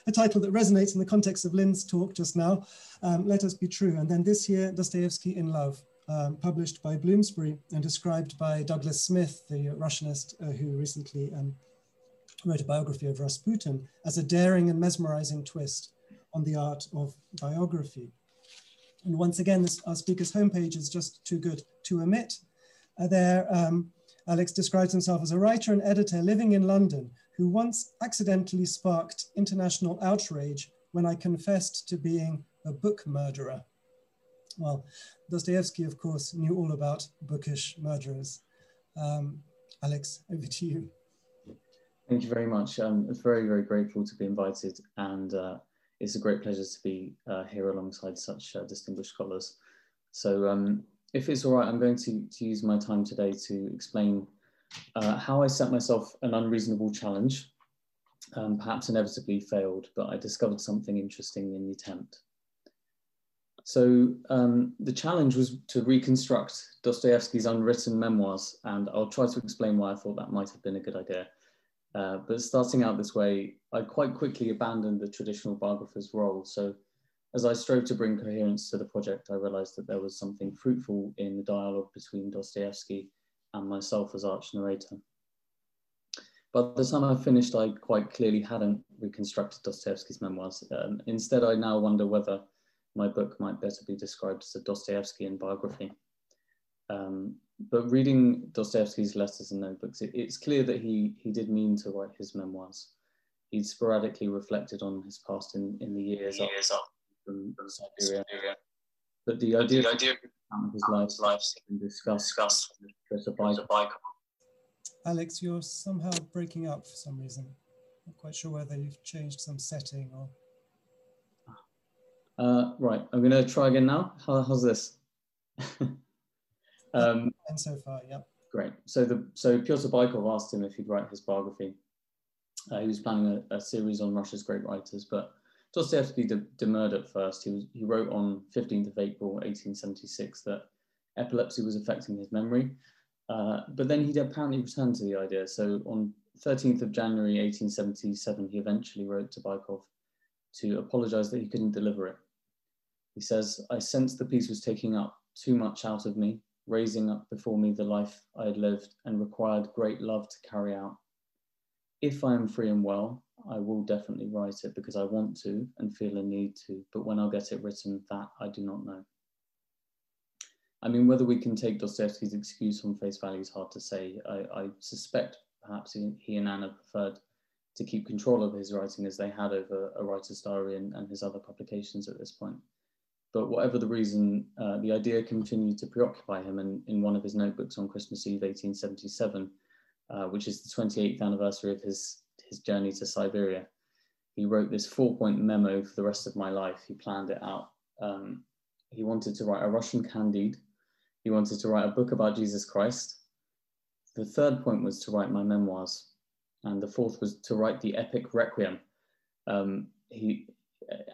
a title that resonates in the context of Lynn's talk just now, um, Let Us Be True. And then this year, Dostoevsky in Love, um, published by Bloomsbury and described by Douglas Smith, the Russianist uh, who recently um, wrote a biography of Rasputin, as a daring and mesmerizing twist on the art of biography. And once again, this, our speaker's homepage is just too good to omit. Uh, there, um, Alex describes himself as a writer and editor living in London who once accidentally sparked international outrage when I confessed to being a book murderer. Well, Dostoevsky, of course, knew all about bookish murderers. Um, Alex, over to you. Thank you very much. I'm very, very grateful to be invited, and uh, it's a great pleasure to be uh, here alongside such uh, distinguished scholars. So, um, if it's all right, I'm going to, to use my time today to explain uh, how I set myself an unreasonable challenge, um, perhaps inevitably failed, but I discovered something interesting in the attempt. So um, the challenge was to reconstruct Dostoevsky's unwritten memoirs, and I'll try to explain why I thought that might have been a good idea. Uh, but starting out this way, I quite quickly abandoned the traditional biographer's role. So as I strove to bring coherence to the project, I realized that there was something fruitful in the dialogue between Dostoevsky and myself as arch narrator. By the time I finished, I quite clearly hadn't reconstructed Dostoevsky's memoirs. Um, instead, I now wonder whether my book might better be described as a Dostoevskian biography. Um, but reading Dostoevsky's letters and notebooks, it, it's clear that he, he did mean to write his memoirs. He'd sporadically reflected on his past in, in the years, years up from, from Siberia. Siberia. But the idea, the idea of his life, life been discussed, discussed with a bike. Alex, you're somehow breaking up for some reason. I'm not quite sure whether you've changed some setting or. Uh, right, I'm going to try again now. How, how's this? um, and so far, yeah. Great. So the so Pyotr Bykov asked him if he'd write his biography. Uh, he was planning a, a, series on Russia's great writers, but Dostoevsky de- demurred at first. He, was, he wrote on 15th of April 1876 that epilepsy was affecting his memory, uh, but then he apparently returned to the idea. So on 13th of January 1877, he eventually wrote to Bykov to apologize that he couldn't deliver it. He says, I sensed the piece was taking up too much out of me, raising up before me the life I had lived and required great love to carry out. If I am free and well, I will definitely write it because I want to and feel a need to, but when I'll get it written, that I do not know. I mean, whether we can take Dostoevsky's excuse on face value is hard to say. I, I suspect perhaps he, and Anna preferred to keep control of his writing as they had over a writer's diary and, and his other publications at this point. But whatever the reason, uh, the idea continued to preoccupy him. And in one of his notebooks on Christmas Eve, 1877, uh, which is the 28th anniversary of his, his journey to Siberia, he wrote this four point memo for the rest of my life. He planned it out. Um, he wanted to write a Russian Candide. He wanted to write a book about Jesus Christ. The third point was to write my memoirs. And the fourth was to write the epic Requiem. Um, he,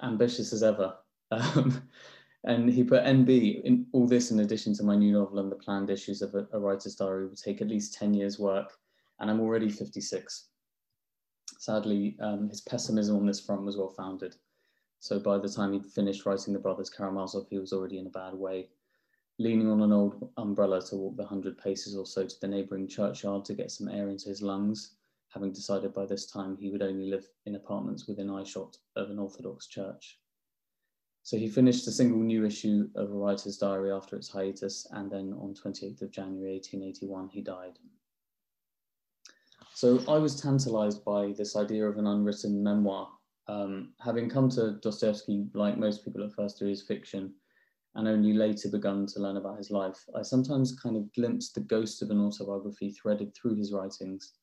ambitious as ever, um, and he put NB in all this in addition to my new novel and the planned issues of a, a writer's diary would take at least 10 years work and I'm already 56. Sadly, um, his pessimism on this front was well founded. So by the time he'd finished writing The Brothers Karamazov, he was already in a bad way, leaning on an old umbrella to walk the 100 paces or so to the neighbouring churchyard to get some air into his lungs, having decided by this time he would only live in apartments within eyeshot of an Orthodox church. So he finished a single new issue of a writer's diary after its hiatus, and then on 28th of January 1881, he died. So I was tantalized by this idea of an unwritten memoir. Um, having come to Dostoevsky, like most people at first through his fiction, and only later begun to learn about his life, I sometimes kind of glimpsed the ghost of an autobiography threaded through his writings.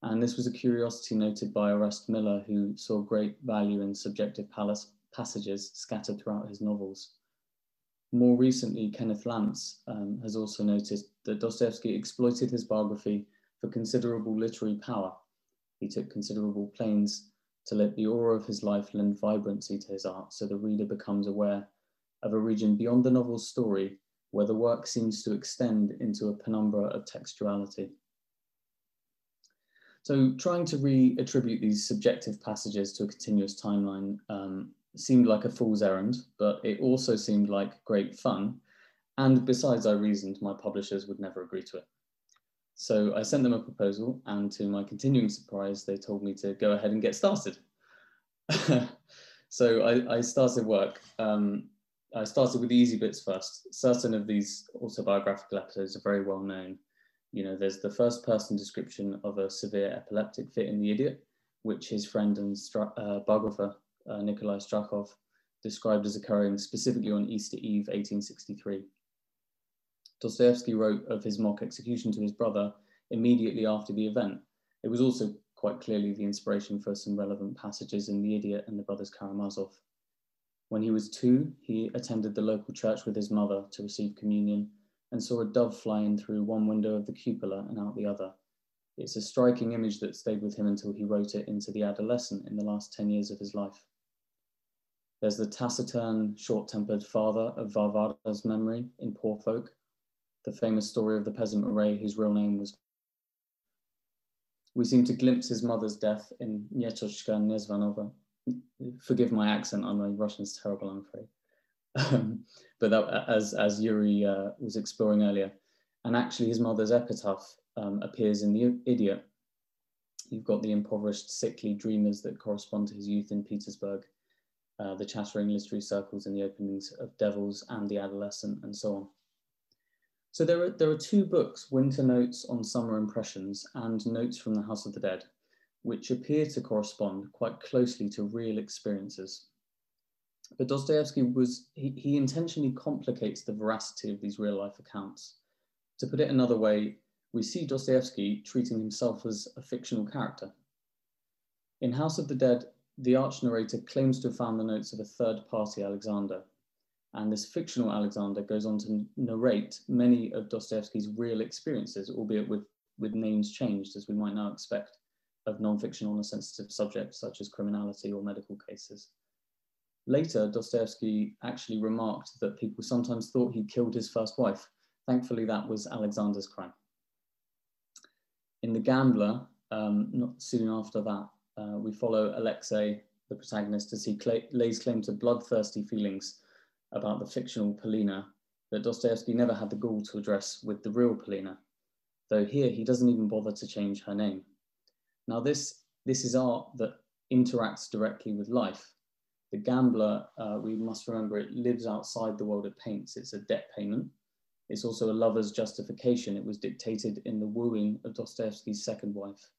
And this was a curiosity noted by Orest Miller, who saw great value in subjective palace passages scattered throughout his novels. More recently, Kenneth Lantz um, has also noticed that Dostoevsky exploited his biography for considerable literary power. He took considerable pains to let the aura of his life lend vibrancy to his art so the reader becomes aware of a region beyond the novel's story where the work seems to extend into a penumbra of textuality. So trying to re-attribute these subjective passages to a continuous timeline um, seemed like a fool's errand, but it also seemed like great fun. And besides, I reasoned my publishers would never agree to it. So I sent them a proposal, and to my continuing surprise, they told me to go ahead and get started. so I, I, started work. Um, I started with the easy bits first. Certain of these autobiographical episodes are very well known. You know, there's the first person description of a severe epileptic fit in The Idiot, which his friend and uh, biographer uh, Nikolai Strakhov, described as occurring specifically on Easter Eve 1863. Dostoevsky wrote of his mock execution to his brother immediately after the event. It was also quite clearly the inspiration for some relevant passages in The Idiot and the Brothers Karamazov. When he was two, he attended the local church with his mother to receive communion and saw a dove fly in through one window of the cupola and out the other. It's a striking image that stayed with him until he wrote it into the adolescent in the last 10 years of his life. There's the taciturn, short-tempered father of Varvara's memory in Poor Folk, the famous story of the peasant Marey whose real name was. We seem to glimpse his mother's death in Nyetochka Nyezvanova. Forgive my accent, I know Russian's terrible, I'm afraid. Um, but that, as, as Yuri uh, was exploring earlier, and actually his mother's epitaph um, appears in The Idiot. You've got the impoverished, sickly dreamers that correspond to his youth in Petersburg uh, the chattering literary circles in the openings of Devils and The Adolescent, and so on. So there are, there are two books, Winter Notes on Summer Impressions and Notes from the House of the Dead, which appear to correspond quite closely to real experiences. But Dostoevsky was, he, he intentionally complicates the veracity of these real life accounts. To put it another way, we see Dostoevsky treating himself as a fictional character. In House of the Dead, the arch narrator claims to have found the notes of a third party Alexander. And this fictional Alexander goes on to narrate many of Dostoevsky's real experiences, albeit with, with names changed, as we might now expect of non-fiction on a sensitive subject such as criminality or medical cases. Later, Dostoevsky actually remarked that people sometimes thought he killed his first wife. Thankfully, that was Alexander's crime. In The Gambler, um, not soon after that, uh, we follow Alexei, the protagonist, as he cl lays claim to bloodthirsty feelings about the fictional Polina that Dostoevsky never had the gall to address with the real Polina, though here he doesn't even bother to change her name. Now this, this is art that interacts directly with life. The gambler, uh, we must remember, it lives outside the world it paints. It's a debt payment. It's also a lover's justification. It was dictated in the wooing of Dostoevsky's second wife.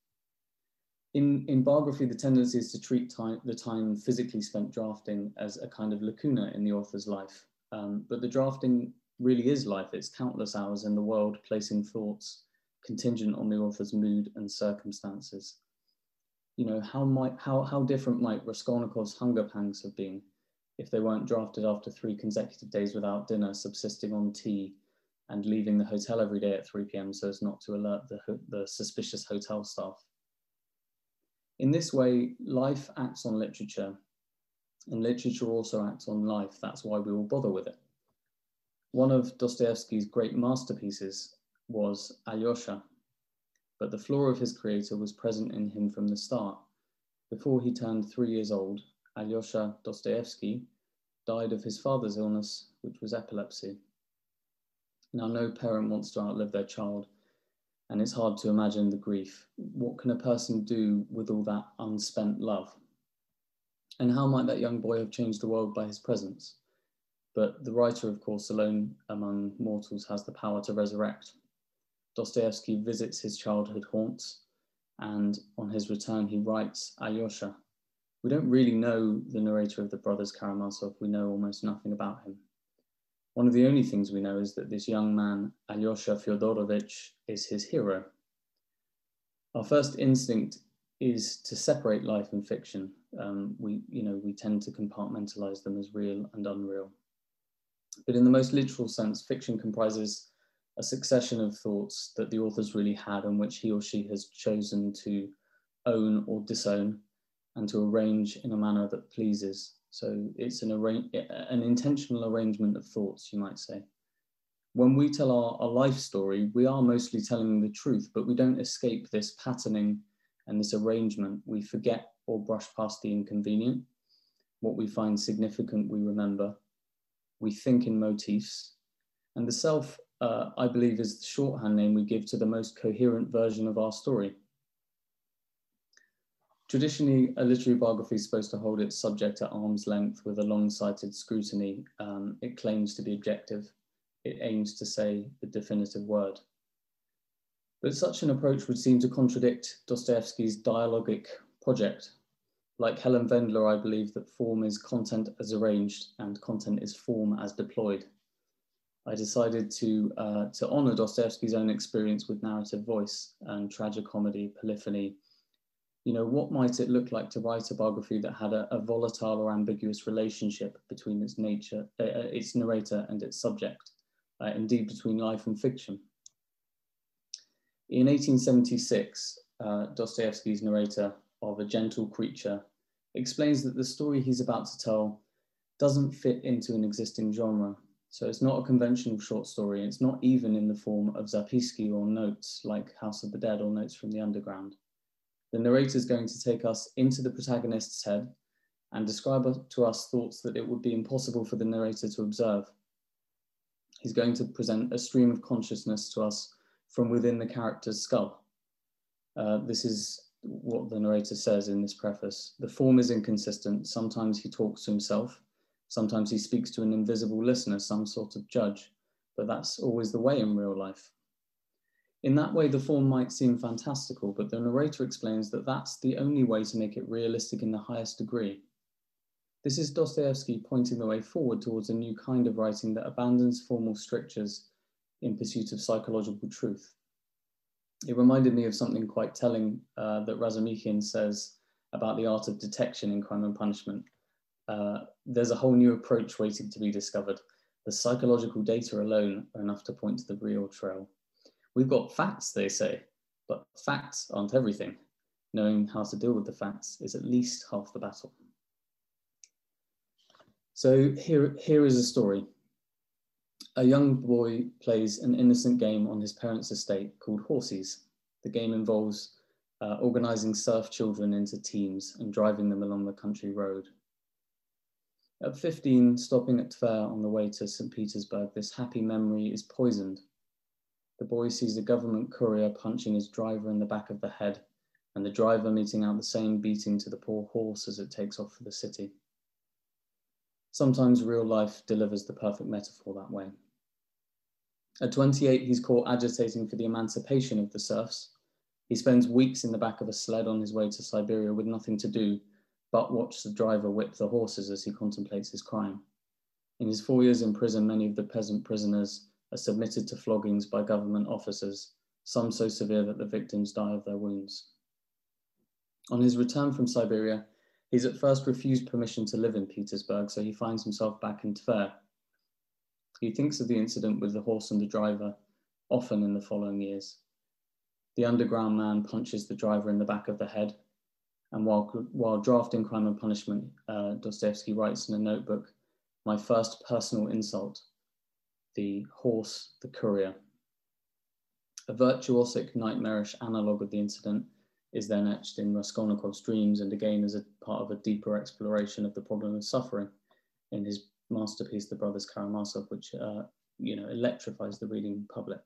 In, in biography, the tendency is to treat time, the time physically spent drafting as a kind of lacuna in the author's life. Um, but the drafting really is life. It's countless hours in the world, placing thoughts contingent on the author's mood and circumstances. You know, how might how how different might Raskolnikov's hunger pangs have been if they weren't drafted after three consecutive days without dinner, subsisting on tea, and leaving the hotel every day at 3 p.m. so as not to alert the, the suspicious hotel staff. In this way, life acts on literature, and literature also acts on life. That's why we all bother with it. One of Dostoevsky's great masterpieces was Alyosha, but the flaw of his creator was present in him from the start. Before he turned three years old, Alyosha Dostoevsky died of his father's illness, which was epilepsy. Now, no parent wants to outlive their child, and it's hard to imagine the grief. What can a person do with all that unspent love? And how might that young boy have changed the world by his presence? But the writer, of course, alone among mortals has the power to resurrect. Dostoevsky visits his childhood haunts, and on his return, he writes Alyosha. We don't really know the narrator of the Brothers Karamazov, we know almost nothing about him. One of the only things we know is that this young man, Alyosha Fyodorovich, is his hero. Our first instinct is to separate life and fiction. Um, we, you know, we tend to compartmentalize them as real and unreal. But in the most literal sense, fiction comprises a succession of thoughts that the author's really had and which he or she has chosen to own or disown and to arrange in a manner that pleases. So it's an, an intentional arrangement of thoughts, you might say. When we tell our, our life story, we are mostly telling the truth, but we don't escape this patterning and this arrangement. We forget or brush past the inconvenient. What we find significant, we remember we think in motifs. And the self, uh, I believe, is the shorthand name we give to the most coherent version of our story. Traditionally, a literary biography is supposed to hold its subject at arm's length with a long-sighted scrutiny. Um, it claims to be objective. It aims to say the definitive word. But such an approach would seem to contradict Dostoevsky's dialogic project, like Helen Vendler, I believe that form is content as arranged and content is form as deployed. I decided to, uh, to honor Dostoevsky's own experience with narrative voice and tragicomedy, polyphony. You know, what might it look like to write a biography that had a, a volatile or ambiguous relationship between its nature, uh, uh its narrator and its subject, uh, indeed between life and fiction. In 1876, uh, Dostoevsky's narrator of A Gentle Creature explains that the story he's about to tell doesn't fit into an existing genre. So it's not a conventional short story. It's not even in the form of zapiski or notes like House of the Dead or Notes from the Underground. The narrator is going to take us into the protagonist's head and describe to us thoughts that it would be impossible for the narrator to observe. He's going to present a stream of consciousness to us from within the character's skull. Uh, this is what the narrator says in this preface. The form is inconsistent. Sometimes he talks to himself. Sometimes he speaks to an invisible listener, some sort of judge, but that's always the way in real life. In that way, the form might seem fantastical, but the narrator explains that that's the only way to make it realistic in the highest degree. This is Dostoevsky pointing the way forward towards a new kind of writing that abandons formal strictures in pursuit of psychological truth it reminded me of something quite telling uh, that Razumikhin says about the art of detection in crime and punishment. Uh, there's a whole new approach waiting to be discovered. The psychological data alone are enough to point to the real trail. We've got facts, they say, but facts aren't everything. Knowing how to deal with the facts is at least half the battle. So here, here is a story a young boy plays an innocent game on his parents' estate called Horsies. The game involves uh, organizing serf children into teams and driving them along the country road. At 15, stopping at Tver on the way to St. Petersburg, this happy memory is poisoned. The boy sees a government courier punching his driver in the back of the head and the driver meting out the same beating to the poor horse as it takes off for the city. Sometimes real life delivers the perfect metaphor that way. At 28, he's caught agitating for the emancipation of the serfs. He spends weeks in the back of a sled on his way to Siberia with nothing to do but watch the driver whip the horses as he contemplates his crime. In his four years in prison, many of the peasant prisoners are submitted to floggings by government officers, some so severe that the victims die of their wounds. On his return from Siberia, he's at first refused permission to live in Petersburg, so he finds himself back in Tver. He thinks of the incident with the horse and the driver often in the following years. The underground man punches the driver in the back of the head, and while, while drafting Crime and Punishment, uh, Dostoevsky writes in a notebook, my first personal insult, the horse, the courier. A virtuosic, nightmarish analogue of the incident is then etched in Raskolnikov's dreams and again as a part of a deeper exploration of the problem of suffering in his masterpiece, The Brothers Karamazov, which uh, you know electrifies the reading public.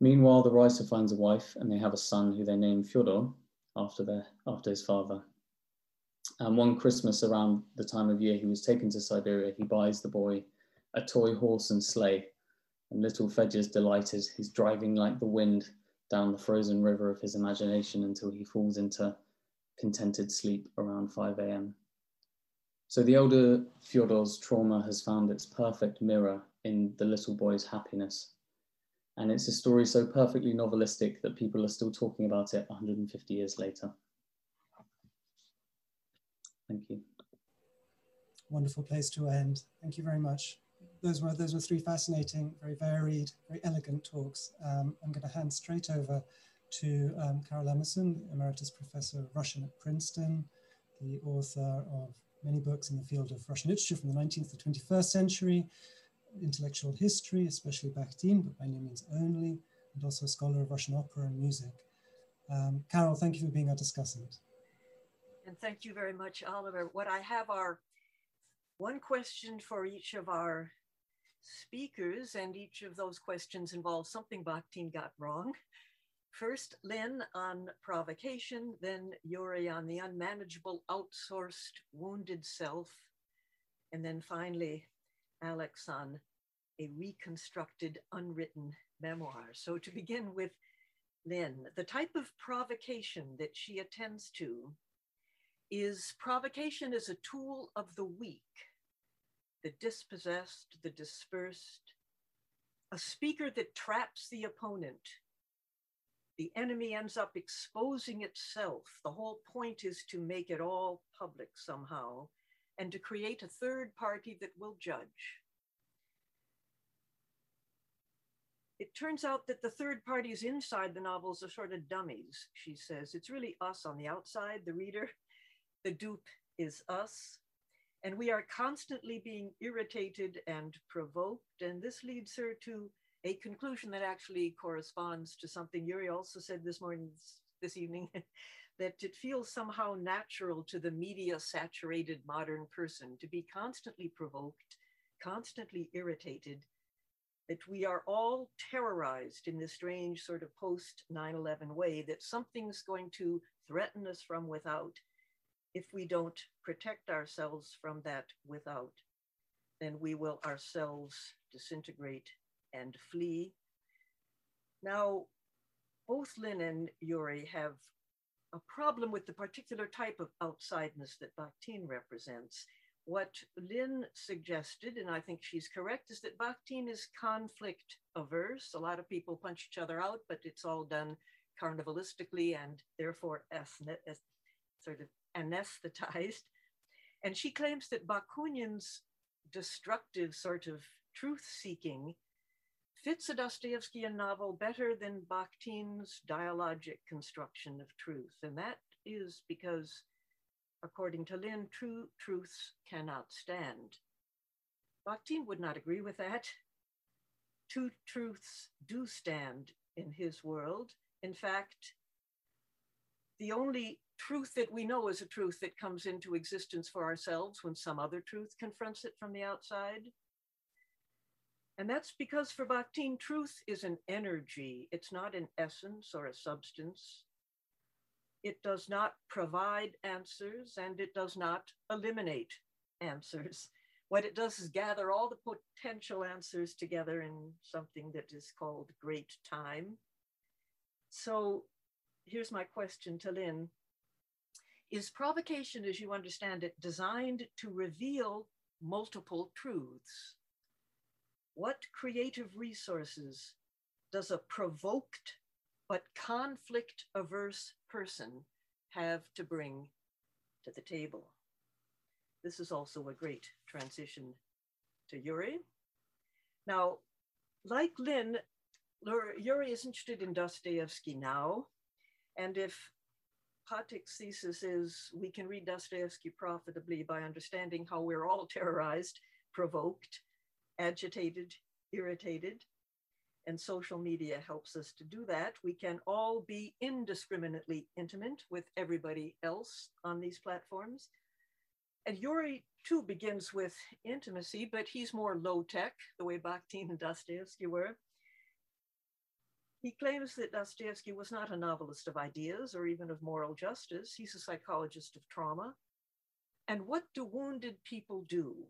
Meanwhile, the writer finds a wife and they have a son who they name Fyodor after, their, after his father. And one Christmas around the time of year he was taken to Siberia, he buys the boy a toy horse and sleigh. And little Fedya's delighted. He's driving like the wind down the frozen river of his imagination until he falls into contented sleep around 5 a.m. So the elder Fyodor's trauma has found its perfect mirror in the little boy's happiness. And it's a story so perfectly novelistic that people are still talking about it 150 years later. Thank you. Wonderful place to end. Thank you very much. Those were, those were three fascinating, very varied, very elegant talks. Um, I'm going to hand straight over to um, Caryl Emerson, Emeritus Professor of Russian at Princeton, the author of many books in the field of Russian literature from the 19th to 21st century, intellectual history, especially Bakhtin, but by no means only, and also a scholar of Russian opera and music. Um, Caryl, thank you for being our discussant. And thank you very much, Oliver. What I have are one question for each of our speakers, and each of those questions involves something Bakhtin got wrong. First, Lynn on provocation, then Yuri on the unmanageable, outsourced, wounded self, and then finally, Alex on a reconstructed, unwritten memoir. So to begin with, Lynn, the type of provocation that she attends to is provocation as a tool of the weak, the dispossessed, the dispersed, a speaker that traps the opponent. The enemy ends up exposing itself. The whole point is to make it all public somehow and to create a third party that will judge. It turns out that the third parties inside the novels are sort of dummies, she says. It's really us on the outside, the reader. The dupe is us. And we are constantly being irritated and provoked. And this leads her to a conclusion that actually corresponds to something Yuri also said this morning, this evening, that it feels somehow natural to the media saturated modern person to be constantly provoked, constantly irritated, that we are all terrorized in this strange sort of post 9 11 way, that something's going to threaten us from without if we don't protect ourselves from that without, then we will ourselves disintegrate and flee. Now, both Lynn and Yuri have a problem with the particular type of outsideness that Bakhtin represents. What Lynn suggested, and I think she's correct, is that Bakhtin is conflict averse. A lot of people punch each other out, but it's all done carnivalistically and therefore ethnic, sort of anesthetized. And she claims that Bakunin's destructive sort of truth seeking fits a Dostoevskian novel better than Bakhtin's dialogic construction of truth. And that is because, according to Lynn, true truths cannot stand. Bakhtin would not agree with that. Two truths do stand in his world. In fact, the only truth that we know is a truth that comes into existence for ourselves when some other truth confronts it from the outside. And that's because for Bakhtin, truth is an energy. It's not an essence or a substance. it does not provide answers, and it does not eliminate answers. What it does is gather all the potential answers together in something that is called great time. So here's my question to Lynn. Is provocation, as you understand it, designed to reveal multiple truths? What creative resources does a provoked but conflict averse person have to bring to the table? This is also a great transition to Yuri. Now, like Lynn, Yuri is interested in Dostoevsky now. And if Patyk's thesis is we can read Dostoevsky profitably by understanding how we're all terrorized, provoked, agitated, irritated, and social media helps us to do that. We can all be indiscriminately intimate with everybody else on these platforms. And Yuri too begins with intimacy, but he's more low tech, the way Bakhtin and Dostoevsky were. He claims that Dostoevsky was not a novelist of ideas or even of moral justice. He's a psychologist of trauma. And what do wounded people do?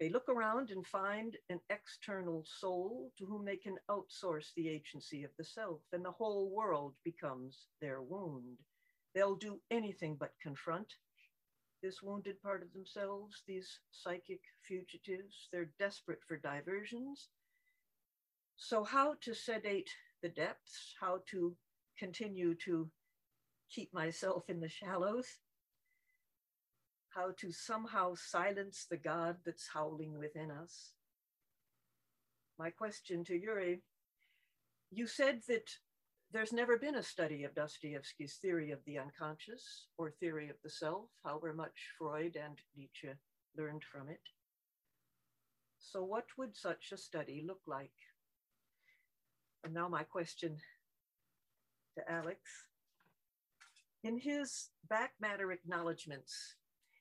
They look around and find an external soul to whom they can outsource the agency of the self, and the whole world becomes their wound. They'll do anything but confront this wounded part of themselves, these psychic fugitives. They're desperate for diversions. So, how to sedate the depths, how to continue to keep myself in the shallows, how to somehow silence the God that's howling within us. My question to Yuri you said that there's never been a study of Dostoevsky's theory of the unconscious or theory of the self, however much Freud and Nietzsche learned from it. So, what would such a study look like? And now, my question to Alex. In his back matter acknowledgments,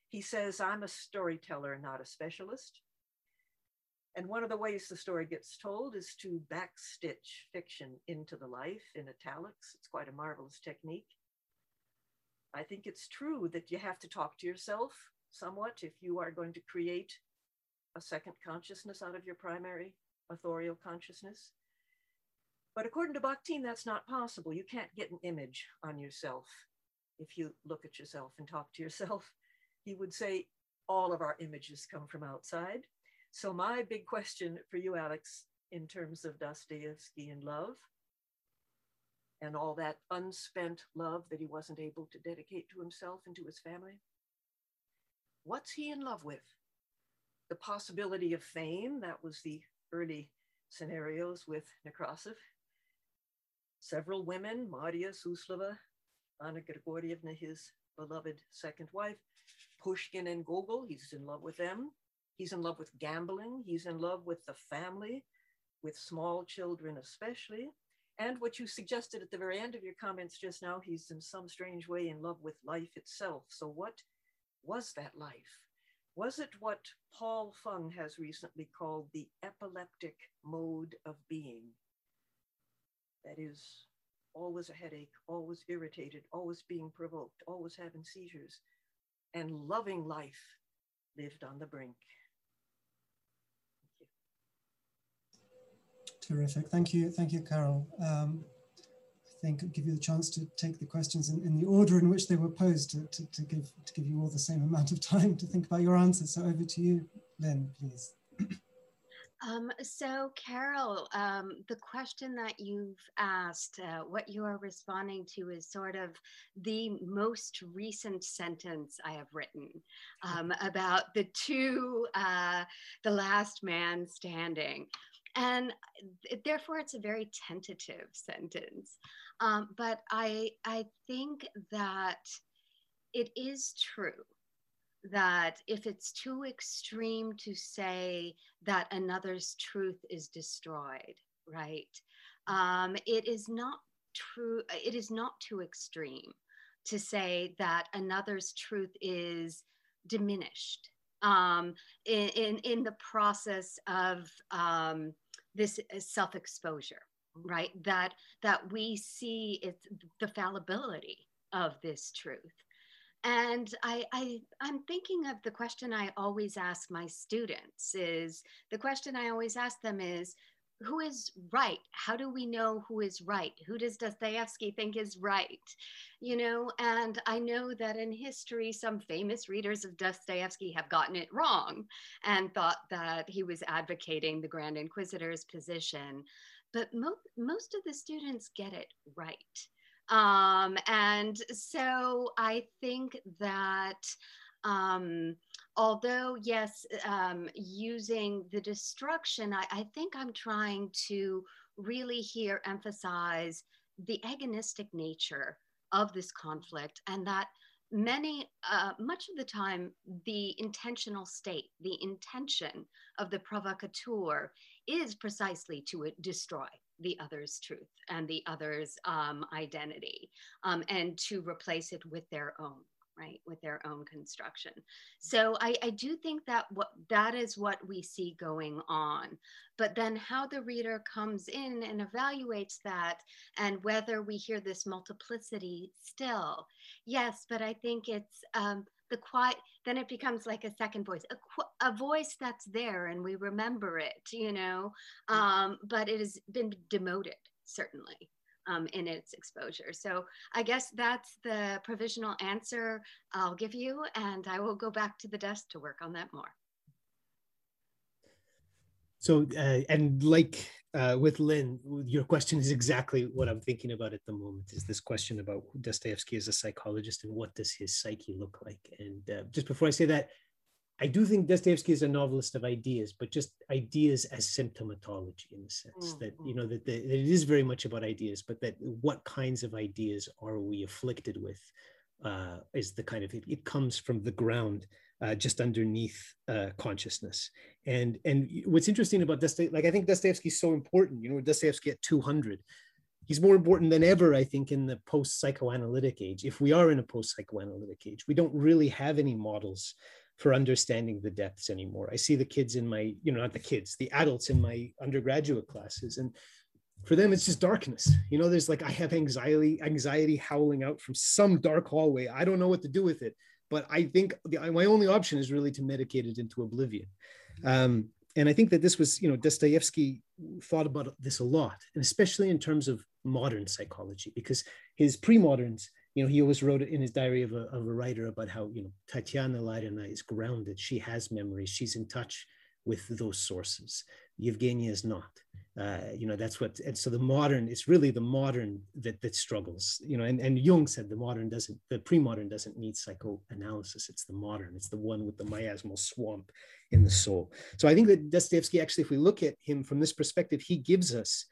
he says, I'm a storyteller, not a specialist. And one of the ways the story gets told is to backstitch fiction into the life in italics. It's quite a marvelous technique. I think it's true that you have to talk to yourself somewhat if you are going to create a second consciousness out of your primary authorial consciousness. But according to Bakhtin, that's not possible. You can't get an image on yourself if you look at yourself and talk to yourself. He would say all of our images come from outside. So, my big question for you, Alex, in terms of Dostoevsky and love, and all that unspent love that he wasn't able to dedicate to himself and to his family, what's he in love with? The possibility of fame, that was the early scenarios with Nekrasov. Several women, Maria Suslova, Anna Grigorievna, his beloved second wife, Pushkin and Gogol, he's in love with them. He's in love with gambling. He's in love with the family, with small children especially. And what you suggested at the very end of your comments just now, he's in some strange way in love with life itself. So, what was that life? Was it what Paul Fung has recently called the epileptic mode of being? That is, always a headache, always irritated, always being provoked, always having seizures, and loving life lived on the brink. Terrific. Thank you. Thank you, Caryl. Um, I think I'll give you the chance to take the questions in, in the order in which they were posed to, to, to, give, to give you all the same amount of time to think about your answers. So over to you, Lynn, please. Um, so, Caryl, um, the question that you've asked, uh, what you are responding to is sort of the most recent sentence I have written um, about the two, uh, the last man standing. And therefore, it's a very tentative sentence. Um, but I, I think that it is true that if it's too extreme to say that another's truth is destroyed, right? Um, it is not true, it is not too extreme to say that another's truth is diminished um, in, in, in, the process of um, this uh, self-exposure, right? That, that we see it's the fallibility of this truth. And I, I, I'm thinking of the question I always ask my students is the question I always ask them is, who is right? How do we know who is right? Who does Dostoevsky think is right? You know, and I know that in history, some famous readers of Dostoevsky have gotten it wrong and thought that he was advocating the Grand Inquisitor's position. But mo- most of the students get it right. Um, and so I think that um, although, yes, um, using the destruction, I, I think I'm trying to really here emphasize the agonistic nature of this conflict and that many uh, much of the time the intentional state the intention of the provocateur is precisely to destroy the other's truth and the other's um, identity um, and to replace it with their own right with their own construction. So I, I do think that what that is what we see going on. But then how the reader comes in and evaluates that and whether we hear this multiplicity still yes but i think it's um, the quiet then it becomes like a second voice a, a voice that's there and we remember it you know? Um, but it has been demoted certainly um, in its exposure. So i guess that's the provisional answer i'll give you and i will go back to the desk to work on that more. So uh, and like uh, with Lynn, your question is exactly what I'm thinking about at the moment. Is this question about Dostoevsky as a psychologist and what does his psyche look like? And uh, just before I say that, I do think Dostoevsky is a novelist of ideas, but just ideas as symptomatology in the sense mm-hmm. that you know that, the, that it is very much about ideas, but that what kinds of ideas are we afflicted with uh, is the kind of it, it comes from the ground uh, just underneath uh, consciousness. And and what's interesting about Dostoevsky, like I think Dostoevsky is so important. You know, Dostoevsky at 200, he's more important than ever. I think in the post psychoanalytic age, if we are in a post psychoanalytic age, we don't really have any models for understanding the depths anymore. I see the kids in my, you know, not the kids, the adults in my undergraduate classes, and for them it's just darkness you know there's like i have anxiety anxiety howling out from some dark hallway i don't know what to do with it but I think the, my only option is really to medicate it into oblivion. Um, and I think that this was, you know, Dostoevsky thought about this a lot, and especially in terms of modern psychology, because his pre-moderns, you know, he always wrote in his diary of a, of a writer about how, you know, Tatiana Larina is grounded. She has memories. She's in touch with those sources. Yevgenia is not. Uh, you know, that's what, and so the modern, it's really the modern that that struggles, you know, and, and Jung said the modern doesn't, the pre-modern doesn't need psychoanalysis. It's the modern, it's the one with the miasmal swamp in the soul. So I think that Dostoevsky, actually, if we look at him from this perspective, he gives us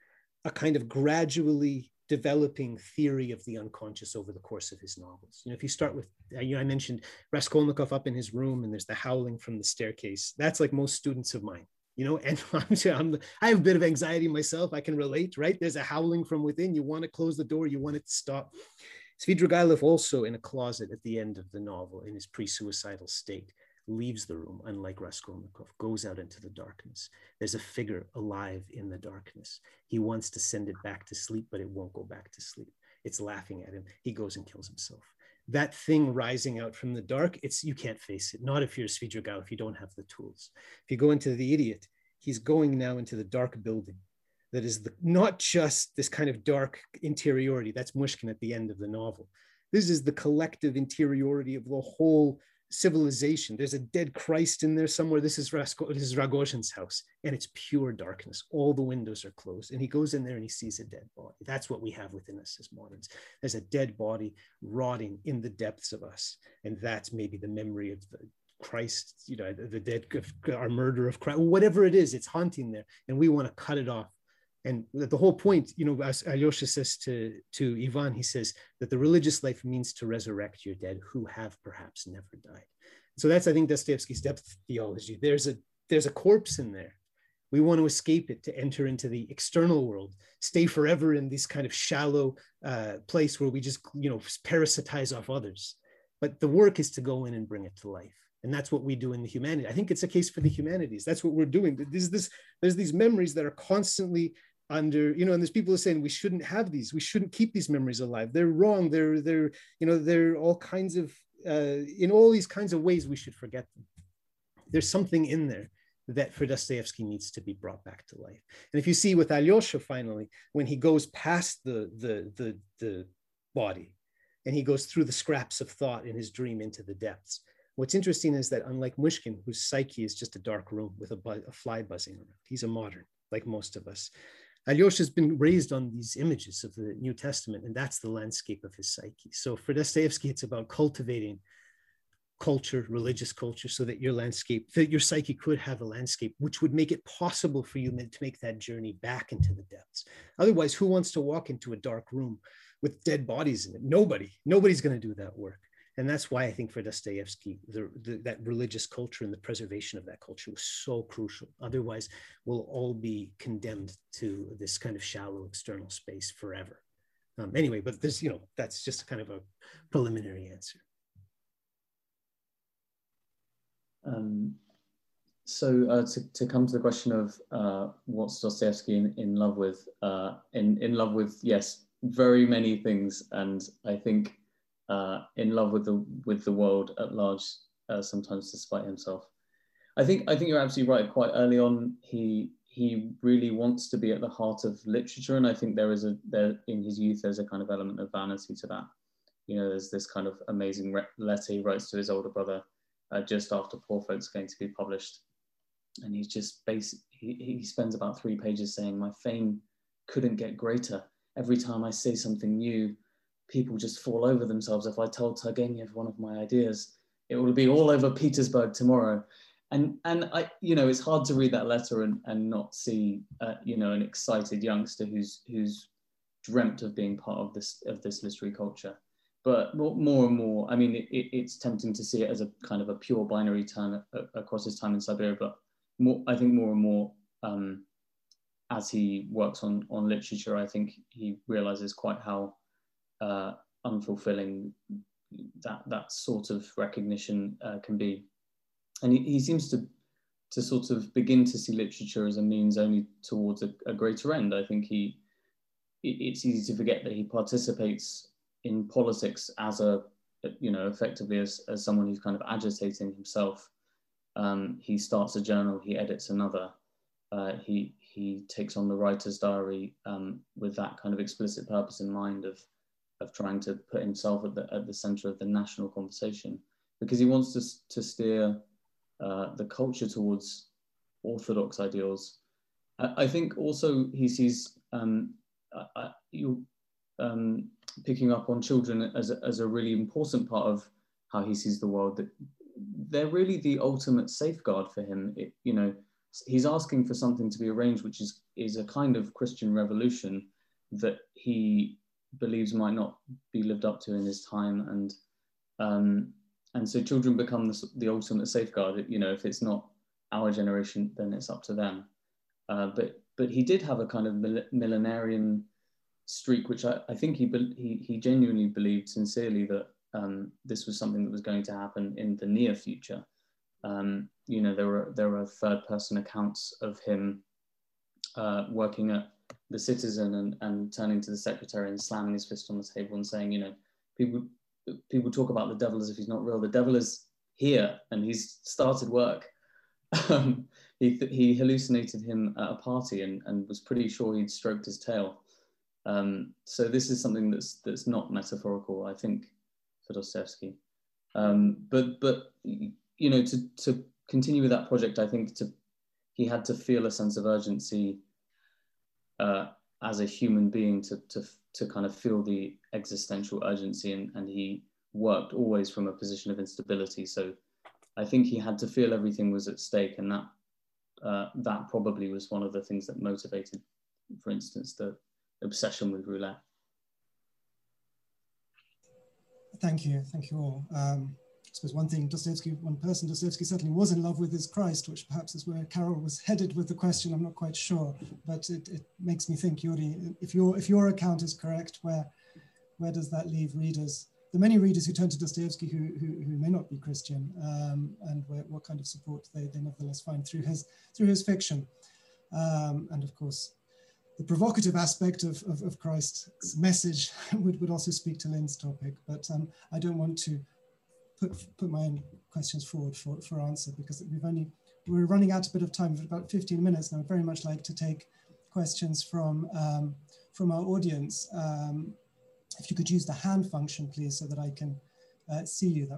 a kind of gradually developing theory of the unconscious over the course of his novels. You know, if you start with, uh, you know, I mentioned Raskolnikov up in his room and there's the howling from the staircase. That's like most students of mine you know and I'm, I'm, i have a bit of anxiety myself i can relate right? There's a howling from within you want to close the door you want it to stop. Svidrigailov also in a closet at the end of the novel in his pre-suicidal state leaves the room unlike raskolnikov goes out into the darkness. There's a figure alive in the darkness. He wants to send it back to sleep but it won't go back to sleep. It's laughing at him. He goes and kills himself that thing rising out from the dark, it's you can't face it. Not if you're Svidrigailov, if you don't have the tools. If you go into the idiot, he's going now into the dark building. That is the, not just this kind of dark interiority. That's Myshkin at the end of the novel. This is the collective interiority of the whole civilization. There's a dead Christ in there somewhere. This is, Rasko, this is Rogozhin's house, and it's pure darkness. All the windows are closed, and he goes in there and he sees a dead body. That's what we have within us as moderns. There's a dead body rotting in the depths of us, and that's maybe the memory of the Christ, you know, the dead, our murder of Christ, whatever it is, it's haunting there, and we want to cut it off and the whole point, you know, as Alyosha says to, to Ivan, he says that the religious life means to resurrect your dead who have perhaps never died. So that's, I think, Dostoevsky's depth theology. There's a there's a corpse in there. We want to escape it to enter into the external world, stay forever in this kind of shallow uh, place where we just, you know, parasitize off others. But the work is to go in and bring it to life and that's what we do in the humanity i think it's a case for the humanities that's what we're doing there's this there's these memories that are constantly under you know and there's people saying we shouldn't have these we shouldn't keep these memories alive they're wrong they're they're you know they're all kinds of uh, in all these kinds of ways we should forget them there's something in there that for Dostoevsky needs to be brought back to life. And if you see with Alyosha finally, when he goes past the, the, the, the body and he goes through the scraps of thought in his dream into the depths, what's interesting is that unlike Myshkin, whose psyche is just a dark room with a, bu- a fly buzzing around, he's a modern, like most of us. Alyosha's been raised on these images of the New Testament, and that's the landscape of his psyche. So for Dostoevsky, it's about cultivating culture, religious culture, so that your landscape, that your psyche could have a landscape which would make it possible for you to make that journey back into the depths. Otherwise, who wants to walk into a dark room with dead bodies in it? Nobody. Nobody's going to do that work. And that's why I think for Dostoevsky, the, the, that religious culture and the preservation of that culture was so crucial. Otherwise, we'll all be condemned to this kind of shallow external space forever. Um, anyway, but this, you know, that's just kind of a preliminary answer. Um, so uh, to, to come to the question of uh, what's Dostoevsky in, in love with, uh, in, in love with, yes, very many things. And I think uh, in love with the, with the world at large, uh, sometimes despite himself. I think, I think you're absolutely right. Quite early on, he, he really wants to be at the heart of literature. And I think there is a, there in his youth, there's a kind of element of vanity to that. You know, there's this kind of amazing letter he writes to his older brother, uh, just after Poor Folks going to be published. And he's just basic, he, he spends about three pages saying, My fame couldn't get greater. Every time I say something new, people just fall over themselves. If I told Turgenev one of my ideas, it will be all over Petersburg tomorrow. And, and I, you know, it's hard to read that letter and, and not see, uh, you know, an excited youngster who's, who's dreamt of being part of this, of this literary culture but more and more, I mean, it, it's tempting to see it as a kind of a pure binary turn across his time in Siberia, but more, I think more and more um, as he works on, on literature, I think he realizes quite how uh, unfulfilling that, that sort of recognition uh, can be. And he, he seems to, to sort of begin to see literature as a means only towards a, a greater end. I think he, it, it's easy to forget that he participates in politics as a you know effectively as, as someone who's kind of agitating himself um, he starts a journal he edits another uh, he he takes on the writer's diary um, with that kind of explicit purpose in mind of of trying to put himself at the at the center of the national conversation because he wants to to steer uh, the culture towards orthodox ideals. I, I think also he sees um, I, you um, picking up on children as a, as a really important part of how he sees the world that they're really the ultimate safeguard for him it, you know he's asking for something to be arranged which is is a kind of christian revolution that he believes might not be lived up to in his time. And um, and so children become the, the ultimate safeguard. You know if it's not our generation then it's up to them. Uh, but but he did have a kind of millenarian streak, which I, I think he, he, he genuinely believed sincerely that um, this was something that was going to happen in the near future. Um, you know, there were there were third person accounts of him uh, working at the Citizen and, and turning to the secretary and slamming his fist on the table and saying, you know, people people talk about the devil as if he's not real. The devil is here and he's started work. Um, he, he hallucinated him at a party and, and was pretty sure he'd stroked his tail. Um, so this is something that's that's not metaphorical, I think, for Dostoevsky. Um, but but you know, to to continue with that project, I think to he had to feel a sense of urgency uh, as a human being to to to kind of feel the existential urgency, and and he worked always from a position of instability. So I think he had to feel everything was at stake, and that uh, that probably was one of the things that motivated, for instance, the obsession with roulette. Thank you, thank you all. Um, suppose one thing Dostoevsky, one person Dostoevsky certainly was in love with is Christ, which perhaps is where Caryl was headed with the question. I'm not quite sure, but it, it makes me think, Yuri, if your if your account is correct, where where does that leave readers? The many readers who turn to Dostoevsky who, who, who may not be Christian, um, and where, what kind of support they, they nevertheless find through his through his fiction, um, and of course the provocative aspect of, of, of, Christ's message would, would also speak to Lynn's topic, but um, I don't want to put, put my own questions forward for, for answer because we've only, we're running out a bit of time for about 15 minutes and I'd very much like to take questions from, um, from our audience. Um, if you could use the hand function, please, so that I can uh, see you. That